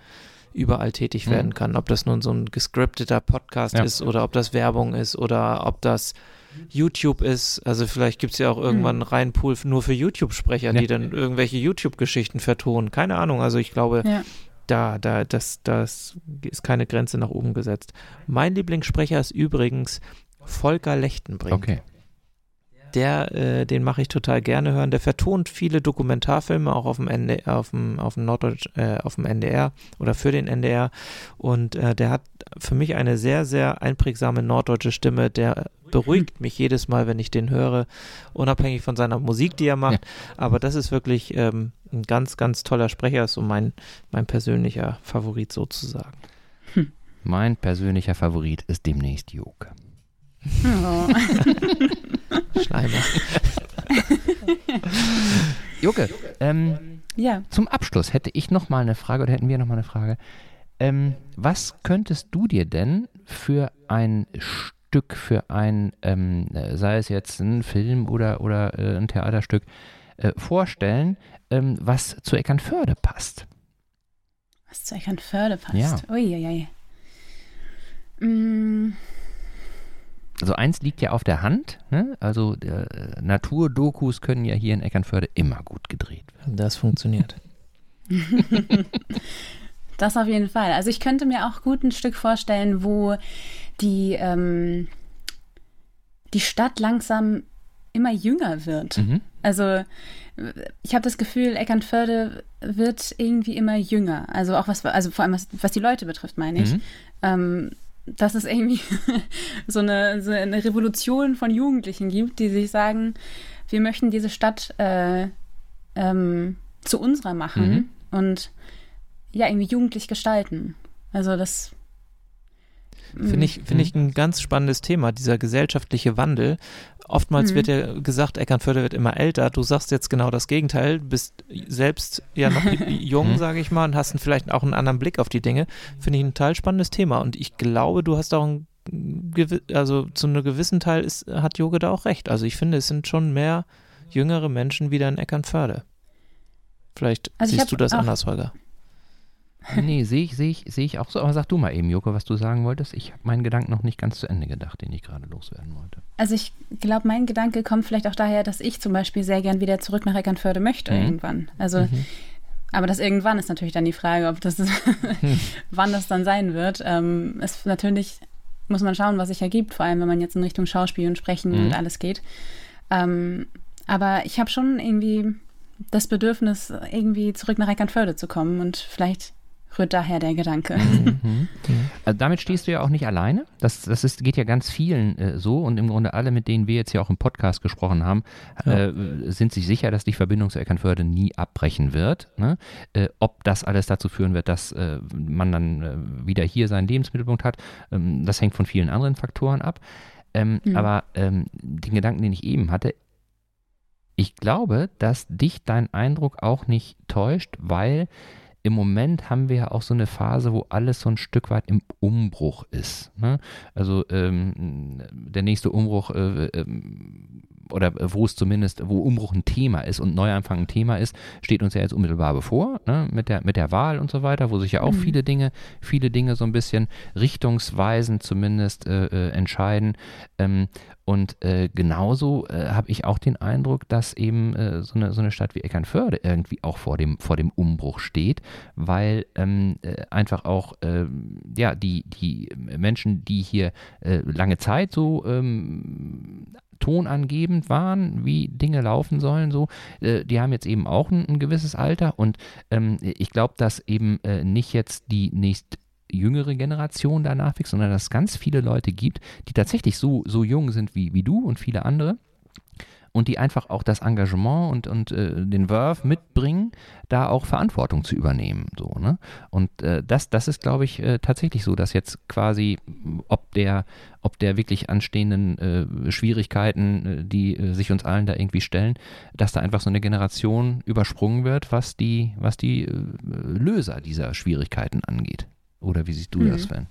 überall tätig mhm. werden kann. Ob das nun so ein gescripteter Podcast ja. ist oder ob das Werbung ist oder ob das YouTube ist. Also vielleicht gibt es ja auch irgendwann einen reinen Pool nur für YouTube-Sprecher, ja. die dann irgendwelche YouTube-Geschichten vertonen. Keine Ahnung. Also ich glaube, ja. da, da, das, das ist keine Grenze nach oben gesetzt. Mein Lieblingssprecher ist übrigens Volker Lechtenbrink. Okay der, äh, den mache ich total gerne hören. Der vertont viele Dokumentarfilme auch auf dem, ND, auf dem, auf dem Norddeutsch, äh, auf dem NDR oder für den NDR. Und äh, der hat für mich eine sehr, sehr einprägsame norddeutsche Stimme. Der beruhigt mich jedes Mal, wenn ich den höre, unabhängig von seiner Musik, die er macht. Ja. Aber das ist wirklich ähm, ein ganz, ganz toller Sprecher, so mein, mein persönlicher Favorit sozusagen. Hm. Mein persönlicher Favorit ist demnächst Joke. Oh. <laughs> <laughs> Schleimer. Joke, ähm, ja. zum Abschluss hätte ich noch mal eine Frage oder hätten wir noch mal eine Frage. Ähm, was könntest du dir denn für ein Stück, für ein, ähm, sei es jetzt ein Film oder, oder äh, ein Theaterstück, äh, vorstellen, ähm, was zu Eckernförde passt? Was zu Eckernförde passt? Ja. Uiuiui. Mm. Also eins liegt ja auf der Hand, ne? also äh, Naturdokus können ja hier in Eckernförde immer gut gedreht werden. Das funktioniert. <laughs> das auf jeden Fall. Also ich könnte mir auch gut ein Stück vorstellen, wo die, ähm, die Stadt langsam immer jünger wird. Mhm. Also ich habe das Gefühl, Eckernförde wird irgendwie immer jünger. Also auch was, also vor allem was, was die Leute betrifft, meine ich. Mhm. Ähm, dass es irgendwie <laughs> so eine, so eine Revolution von Jugendlichen gibt, die sich sagen, wir möchten diese Stadt äh, ähm, zu unserer machen mhm. und ja, irgendwie jugendlich gestalten. Also das Finde ich, find ich ein ganz spannendes Thema, dieser gesellschaftliche Wandel. Oftmals mhm. wird ja gesagt, Eckernförde wird immer älter. Du sagst jetzt genau das Gegenteil, bist selbst ja noch <laughs> jung, mhm. sage ich mal, und hast vielleicht auch einen anderen Blick auf die Dinge. Finde ich ein total spannendes Thema. Und ich glaube, du hast auch ein also zu einem gewissen Teil ist, hat Joge da auch recht. Also ich finde, es sind schon mehr jüngere Menschen wieder in Eckernförde. Vielleicht also siehst du das anders, Holger. Nee, sehe ich, sehe ich, sehe ich auch so. Aber sag du mal eben, Joko, was du sagen wolltest. Ich habe meinen Gedanken noch nicht ganz zu Ende gedacht, den ich gerade loswerden wollte. Also ich glaube, mein Gedanke kommt vielleicht auch daher, dass ich zum Beispiel sehr gern wieder zurück nach Eckernförde möchte mhm. irgendwann. Also, mhm. aber das irgendwann ist natürlich dann die Frage, ob das, <laughs> hm. wann das dann sein wird. Ähm, ist natürlich muss man schauen, was sich ergibt, vor allem wenn man jetzt in Richtung Schauspiel und Sprechen mhm. und alles geht. Ähm, aber ich habe schon irgendwie das Bedürfnis, irgendwie zurück nach Eckernförde zu kommen und vielleicht rührt daher der Gedanke. Mhm. <laughs> mhm. Also damit stehst du ja auch nicht alleine. Das, das ist, geht ja ganz vielen äh, so und im Grunde alle, mit denen wir jetzt ja auch im Podcast gesprochen haben, ja. äh, sind sich sicher, dass die Verbindung zu Eckernförde nie abbrechen wird. Ne? Äh, ob das alles dazu führen wird, dass äh, man dann äh, wieder hier seinen Lebensmittelpunkt hat, ähm, das hängt von vielen anderen Faktoren ab. Ähm, mhm. Aber ähm, den Gedanken, den ich eben hatte, ich glaube, dass dich dein Eindruck auch nicht täuscht, weil im Moment haben wir ja auch so eine Phase, wo alles so ein Stück weit im Umbruch ist. Ne? Also ähm, der nächste Umbruch äh, äh, oder wo es zumindest, wo Umbruch ein Thema ist und Neuanfang ein Thema ist, steht uns ja jetzt unmittelbar bevor, ne? mit, der, mit der Wahl und so weiter, wo sich ja auch mhm. viele Dinge, viele Dinge so ein bisschen richtungsweisend zumindest äh, äh, entscheiden. Ähm, und äh, genauso äh, habe ich auch den Eindruck, dass eben äh, so, eine, so eine Stadt wie Eckernförde irgendwie auch vor dem, vor dem Umbruch steht, weil ähm, äh, einfach auch ähm, ja, die, die Menschen, die hier äh, lange Zeit so ähm, tonangebend waren, wie Dinge laufen sollen, so, äh, die haben jetzt eben auch ein, ein gewisses Alter. Und ähm, ich glaube, dass eben äh, nicht jetzt die nächst jüngere Generation danach wächst, sondern dass es ganz viele Leute gibt, die tatsächlich so, so jung sind wie, wie du und viele andere und die einfach auch das Engagement und, und äh, den Wurf mitbringen, da auch Verantwortung zu übernehmen. So, ne? Und äh, das, das ist, glaube ich, äh, tatsächlich so, dass jetzt quasi, ob der, ob der wirklich anstehenden äh, Schwierigkeiten, äh, die äh, sich uns allen da irgendwie stellen, dass da einfach so eine Generation übersprungen wird, was die, was die Löser dieser Schwierigkeiten angeht. Oder wie siehst du mhm. das, Sven?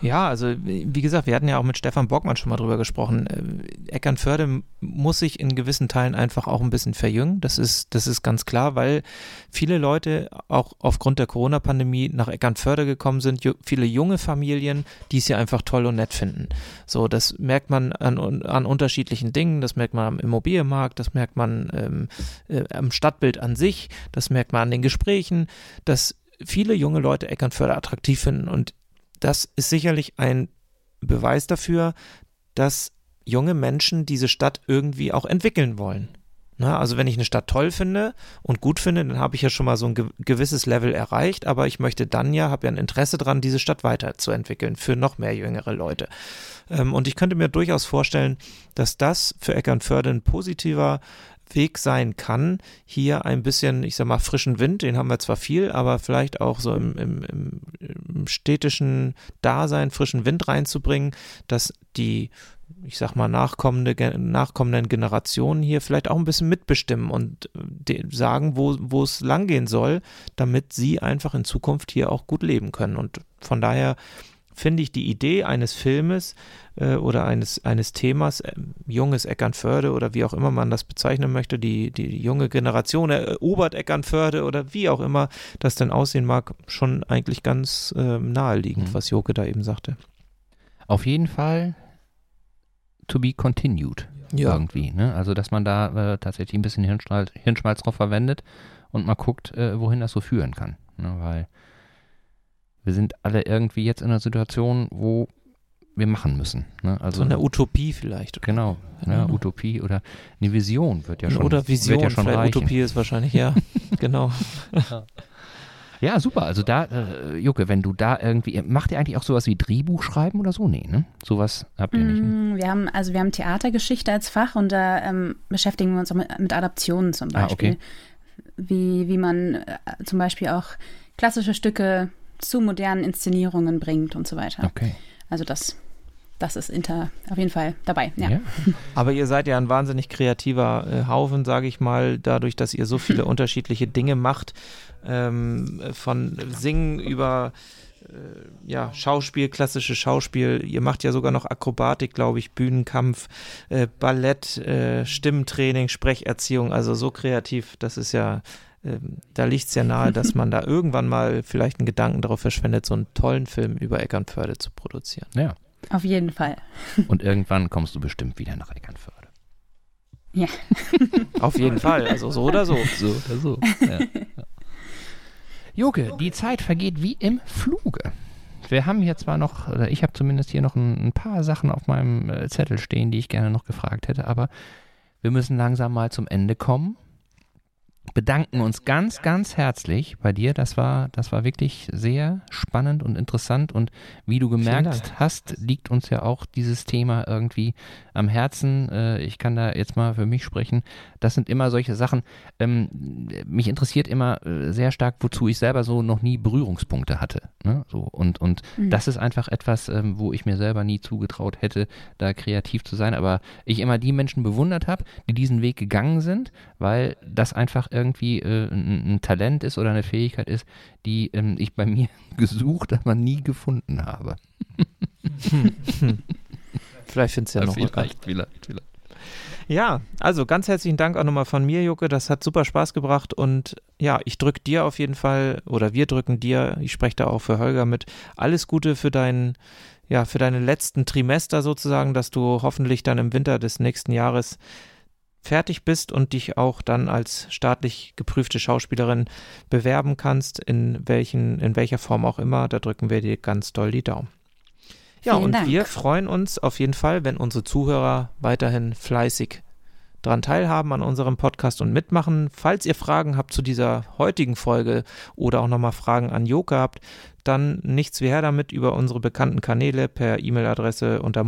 Ja, also wie gesagt, wir hatten ja auch mit Stefan Bockmann schon mal drüber gesprochen. Äh, Eckernförde muss sich in gewissen Teilen einfach auch ein bisschen verjüngen. Das ist, das ist ganz klar, weil viele Leute auch aufgrund der Corona-Pandemie nach Eckernförde gekommen sind. Viele junge Familien, die es hier einfach toll und nett finden. So, das merkt man an, an unterschiedlichen Dingen. Das merkt man am Immobilienmarkt, das merkt man ähm, äh, am Stadtbild an sich, das merkt man an den Gesprächen, dass viele junge Leute Eckernförde attraktiv finden und das ist sicherlich ein Beweis dafür, dass junge Menschen diese Stadt irgendwie auch entwickeln wollen. Na, also wenn ich eine Stadt toll finde und gut finde, dann habe ich ja schon mal so ein gewisses Level erreicht, aber ich möchte dann ja, habe ja ein Interesse daran, diese Stadt weiterzuentwickeln für noch mehr jüngere Leute. Ähm, und ich könnte mir durchaus vorstellen, dass das für Eckernförde ein positiver Weg sein kann, hier ein bisschen, ich sag mal, frischen Wind, den haben wir zwar viel, aber vielleicht auch so im, im, im städtischen Dasein frischen Wind reinzubringen, dass die ich sag mal, nachkommende, nachkommenden Generationen hier vielleicht auch ein bisschen mitbestimmen und äh, sagen, wo, wo es langgehen soll, damit sie einfach in Zukunft hier auch gut leben können. Und von daher finde ich die Idee eines Filmes äh, oder eines, eines Themas, äh, junges Eckernförde oder wie auch immer man das bezeichnen möchte, die, die junge Generation erobert Eckernförde oder wie auch immer das denn aussehen mag, schon eigentlich ganz äh, naheliegend, mhm. was Joke da eben sagte. Auf jeden Fall to be continued. Ja. Irgendwie. Ne? Also, dass man da äh, tatsächlich ein bisschen Hirnschmalz, Hirnschmalz drauf verwendet und mal guckt, äh, wohin das so führen kann. Ne? Weil wir sind alle irgendwie jetzt in einer Situation, wo wir machen müssen. Ne? Also, so eine Utopie vielleicht. Genau, ja, ne? Utopie oder eine Vision wird ja schon Oder Vision, ja schon vielleicht reichen. Utopie ist wahrscheinlich, ja, <laughs> genau. Ja. <laughs> Ja, super. Also da, äh, Jucke, wenn du da irgendwie, macht ihr eigentlich auch sowas wie Drehbuch schreiben oder so? Nee, ne? Sowas habt ihr nicht. Ne? Mm, wir haben, also wir haben Theatergeschichte als Fach und da ähm, beschäftigen wir uns auch mit, mit Adaptionen zum Beispiel. Ah, okay. Wie, wie man äh, zum Beispiel auch klassische Stücke zu modernen Inszenierungen bringt und so weiter. Okay. Also das das ist Inter auf jeden Fall dabei. Ja. ja. <laughs> Aber ihr seid ja ein wahnsinnig kreativer äh, Haufen, sage ich mal, dadurch, dass ihr so viele <laughs> unterschiedliche Dinge macht, ähm, von Singen über äh, ja, Schauspiel, klassische Schauspiel. Ihr macht ja sogar noch Akrobatik, glaube ich, Bühnenkampf, äh, Ballett, äh, Stimmtraining, Sprecherziehung. Also so kreativ, das ist ja da liegt es ja nahe, dass man da <laughs> irgendwann mal vielleicht einen Gedanken darauf verschwendet, so einen tollen Film über Eckernförde zu produzieren. Ja, auf jeden Fall. <laughs> Und irgendwann kommst du bestimmt wieder nach Eckernförde. Ja. <laughs> Auf jeden Fall, also so oder so. So oder so. Ja. Joke, die Zeit vergeht wie im Fluge. Wir haben hier zwar noch, oder ich habe zumindest hier noch ein, ein, paar Sachen auf meinem äh, Zettel stehen, die ich gerne noch gefragt hätte, aber wir müssen langsam mal zum Ende kommen bedanken uns ganz, ganz herzlich bei dir. Das war, das war wirklich sehr spannend und interessant. Und wie du gemerkt hast, liegt uns ja auch dieses Thema irgendwie am Herzen. Äh, ich kann da jetzt mal für mich sprechen. Das sind immer solche Sachen. Ähm, mich interessiert immer äh, sehr stark, wozu ich selber so noch nie Berührungspunkte hatte. Ne? So, und und mhm. das ist einfach etwas, ähm, wo ich mir selber nie zugetraut hätte, da kreativ zu sein. Aber ich immer die Menschen bewundert habe, die diesen Weg gegangen sind, weil das einfach irgendwie äh, ein, ein, Talent ist oder eine Fähigkeit ist, die ähm, ich bei mir <laughs> gesucht, aber nie gefunden habe. <laughs> Vielleicht findest du ja, ja noch vielleicht, vielleicht, vielleicht. Ja, also ganz herzlichen Dank auch nochmal von mir, Jucke. Das hat super Spaß gebracht und ja, ich drücke dir auf jeden Fall oder wir drücken dir, ich spreche da auch für Holger mit, alles Gute für deinen, ja, für deine letzten Trimester sozusagen, dass du hoffentlich dann im Winter des nächsten Jahres fertig bist und dich auch dann als staatlich geprüfte Schauspielerin bewerben kannst, in welchen, in welcher Form auch immer. Da drücken wir dir ganz doll die Daumen. Ja, Vielen und Dank. wir freuen uns auf jeden Fall, wenn unsere Zuhörer weiterhin fleißig daran teilhaben an unserem Podcast und mitmachen. Falls ihr Fragen habt zu dieser heutigen Folge oder auch nochmal Fragen an Joka habt, dann nichts wie her damit über unsere bekannten Kanäle per E-Mail-Adresse unter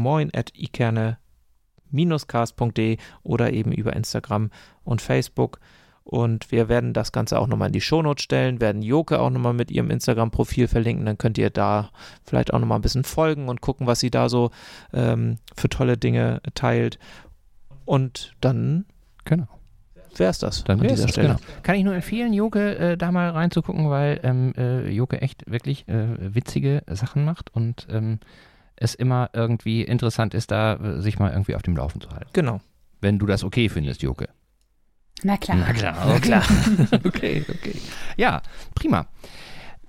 moin.ikerne-cast.de oder eben über Instagram und Facebook. Und wir werden das Ganze auch nochmal in die Shownotes stellen, werden Joke auch nochmal mit ihrem Instagram-Profil verlinken. Dann könnt ihr da vielleicht auch nochmal ein bisschen folgen und gucken, was sie da so ähm, für tolle Dinge teilt. Und dann genau. wäre es das dann an dieser das, Stelle. Genau. Kann ich nur empfehlen, Joke äh, da mal reinzugucken, weil ähm, äh, Joke echt wirklich äh, witzige Sachen macht und ähm, es immer irgendwie interessant ist, da äh, sich mal irgendwie auf dem Laufen zu halten. Genau. Wenn du das okay findest, Joke. Na klar. Na klar, Na klar. <laughs> okay, okay. Ja, prima.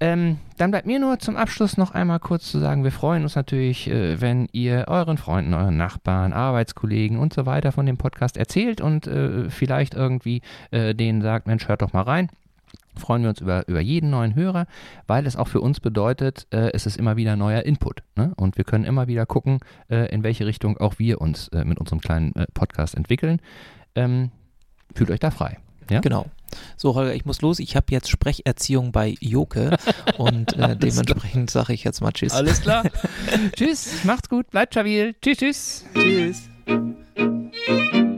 Ähm, dann bleibt mir nur zum Abschluss noch einmal kurz zu sagen, wir freuen uns natürlich, äh, wenn ihr euren Freunden, euren Nachbarn, Arbeitskollegen und so weiter von dem Podcast erzählt und äh, vielleicht irgendwie äh, denen sagt, Mensch, hört doch mal rein. Freuen wir uns über, über jeden neuen Hörer, weil es auch für uns bedeutet, äh, es ist immer wieder neuer Input. Ne? Und wir können immer wieder gucken, äh, in welche Richtung auch wir uns äh, mit unserem kleinen äh, Podcast entwickeln. Ähm, fühlt euch da frei. Ja? Genau. So, Holger, ich muss los. Ich habe jetzt Sprecherziehung bei Joke <laughs> und äh, dementsprechend sage ich jetzt mal Tschüss. Alles klar. <laughs> tschüss, macht's gut, bleibt stabil. Tschüss, tschüss. Tschüss.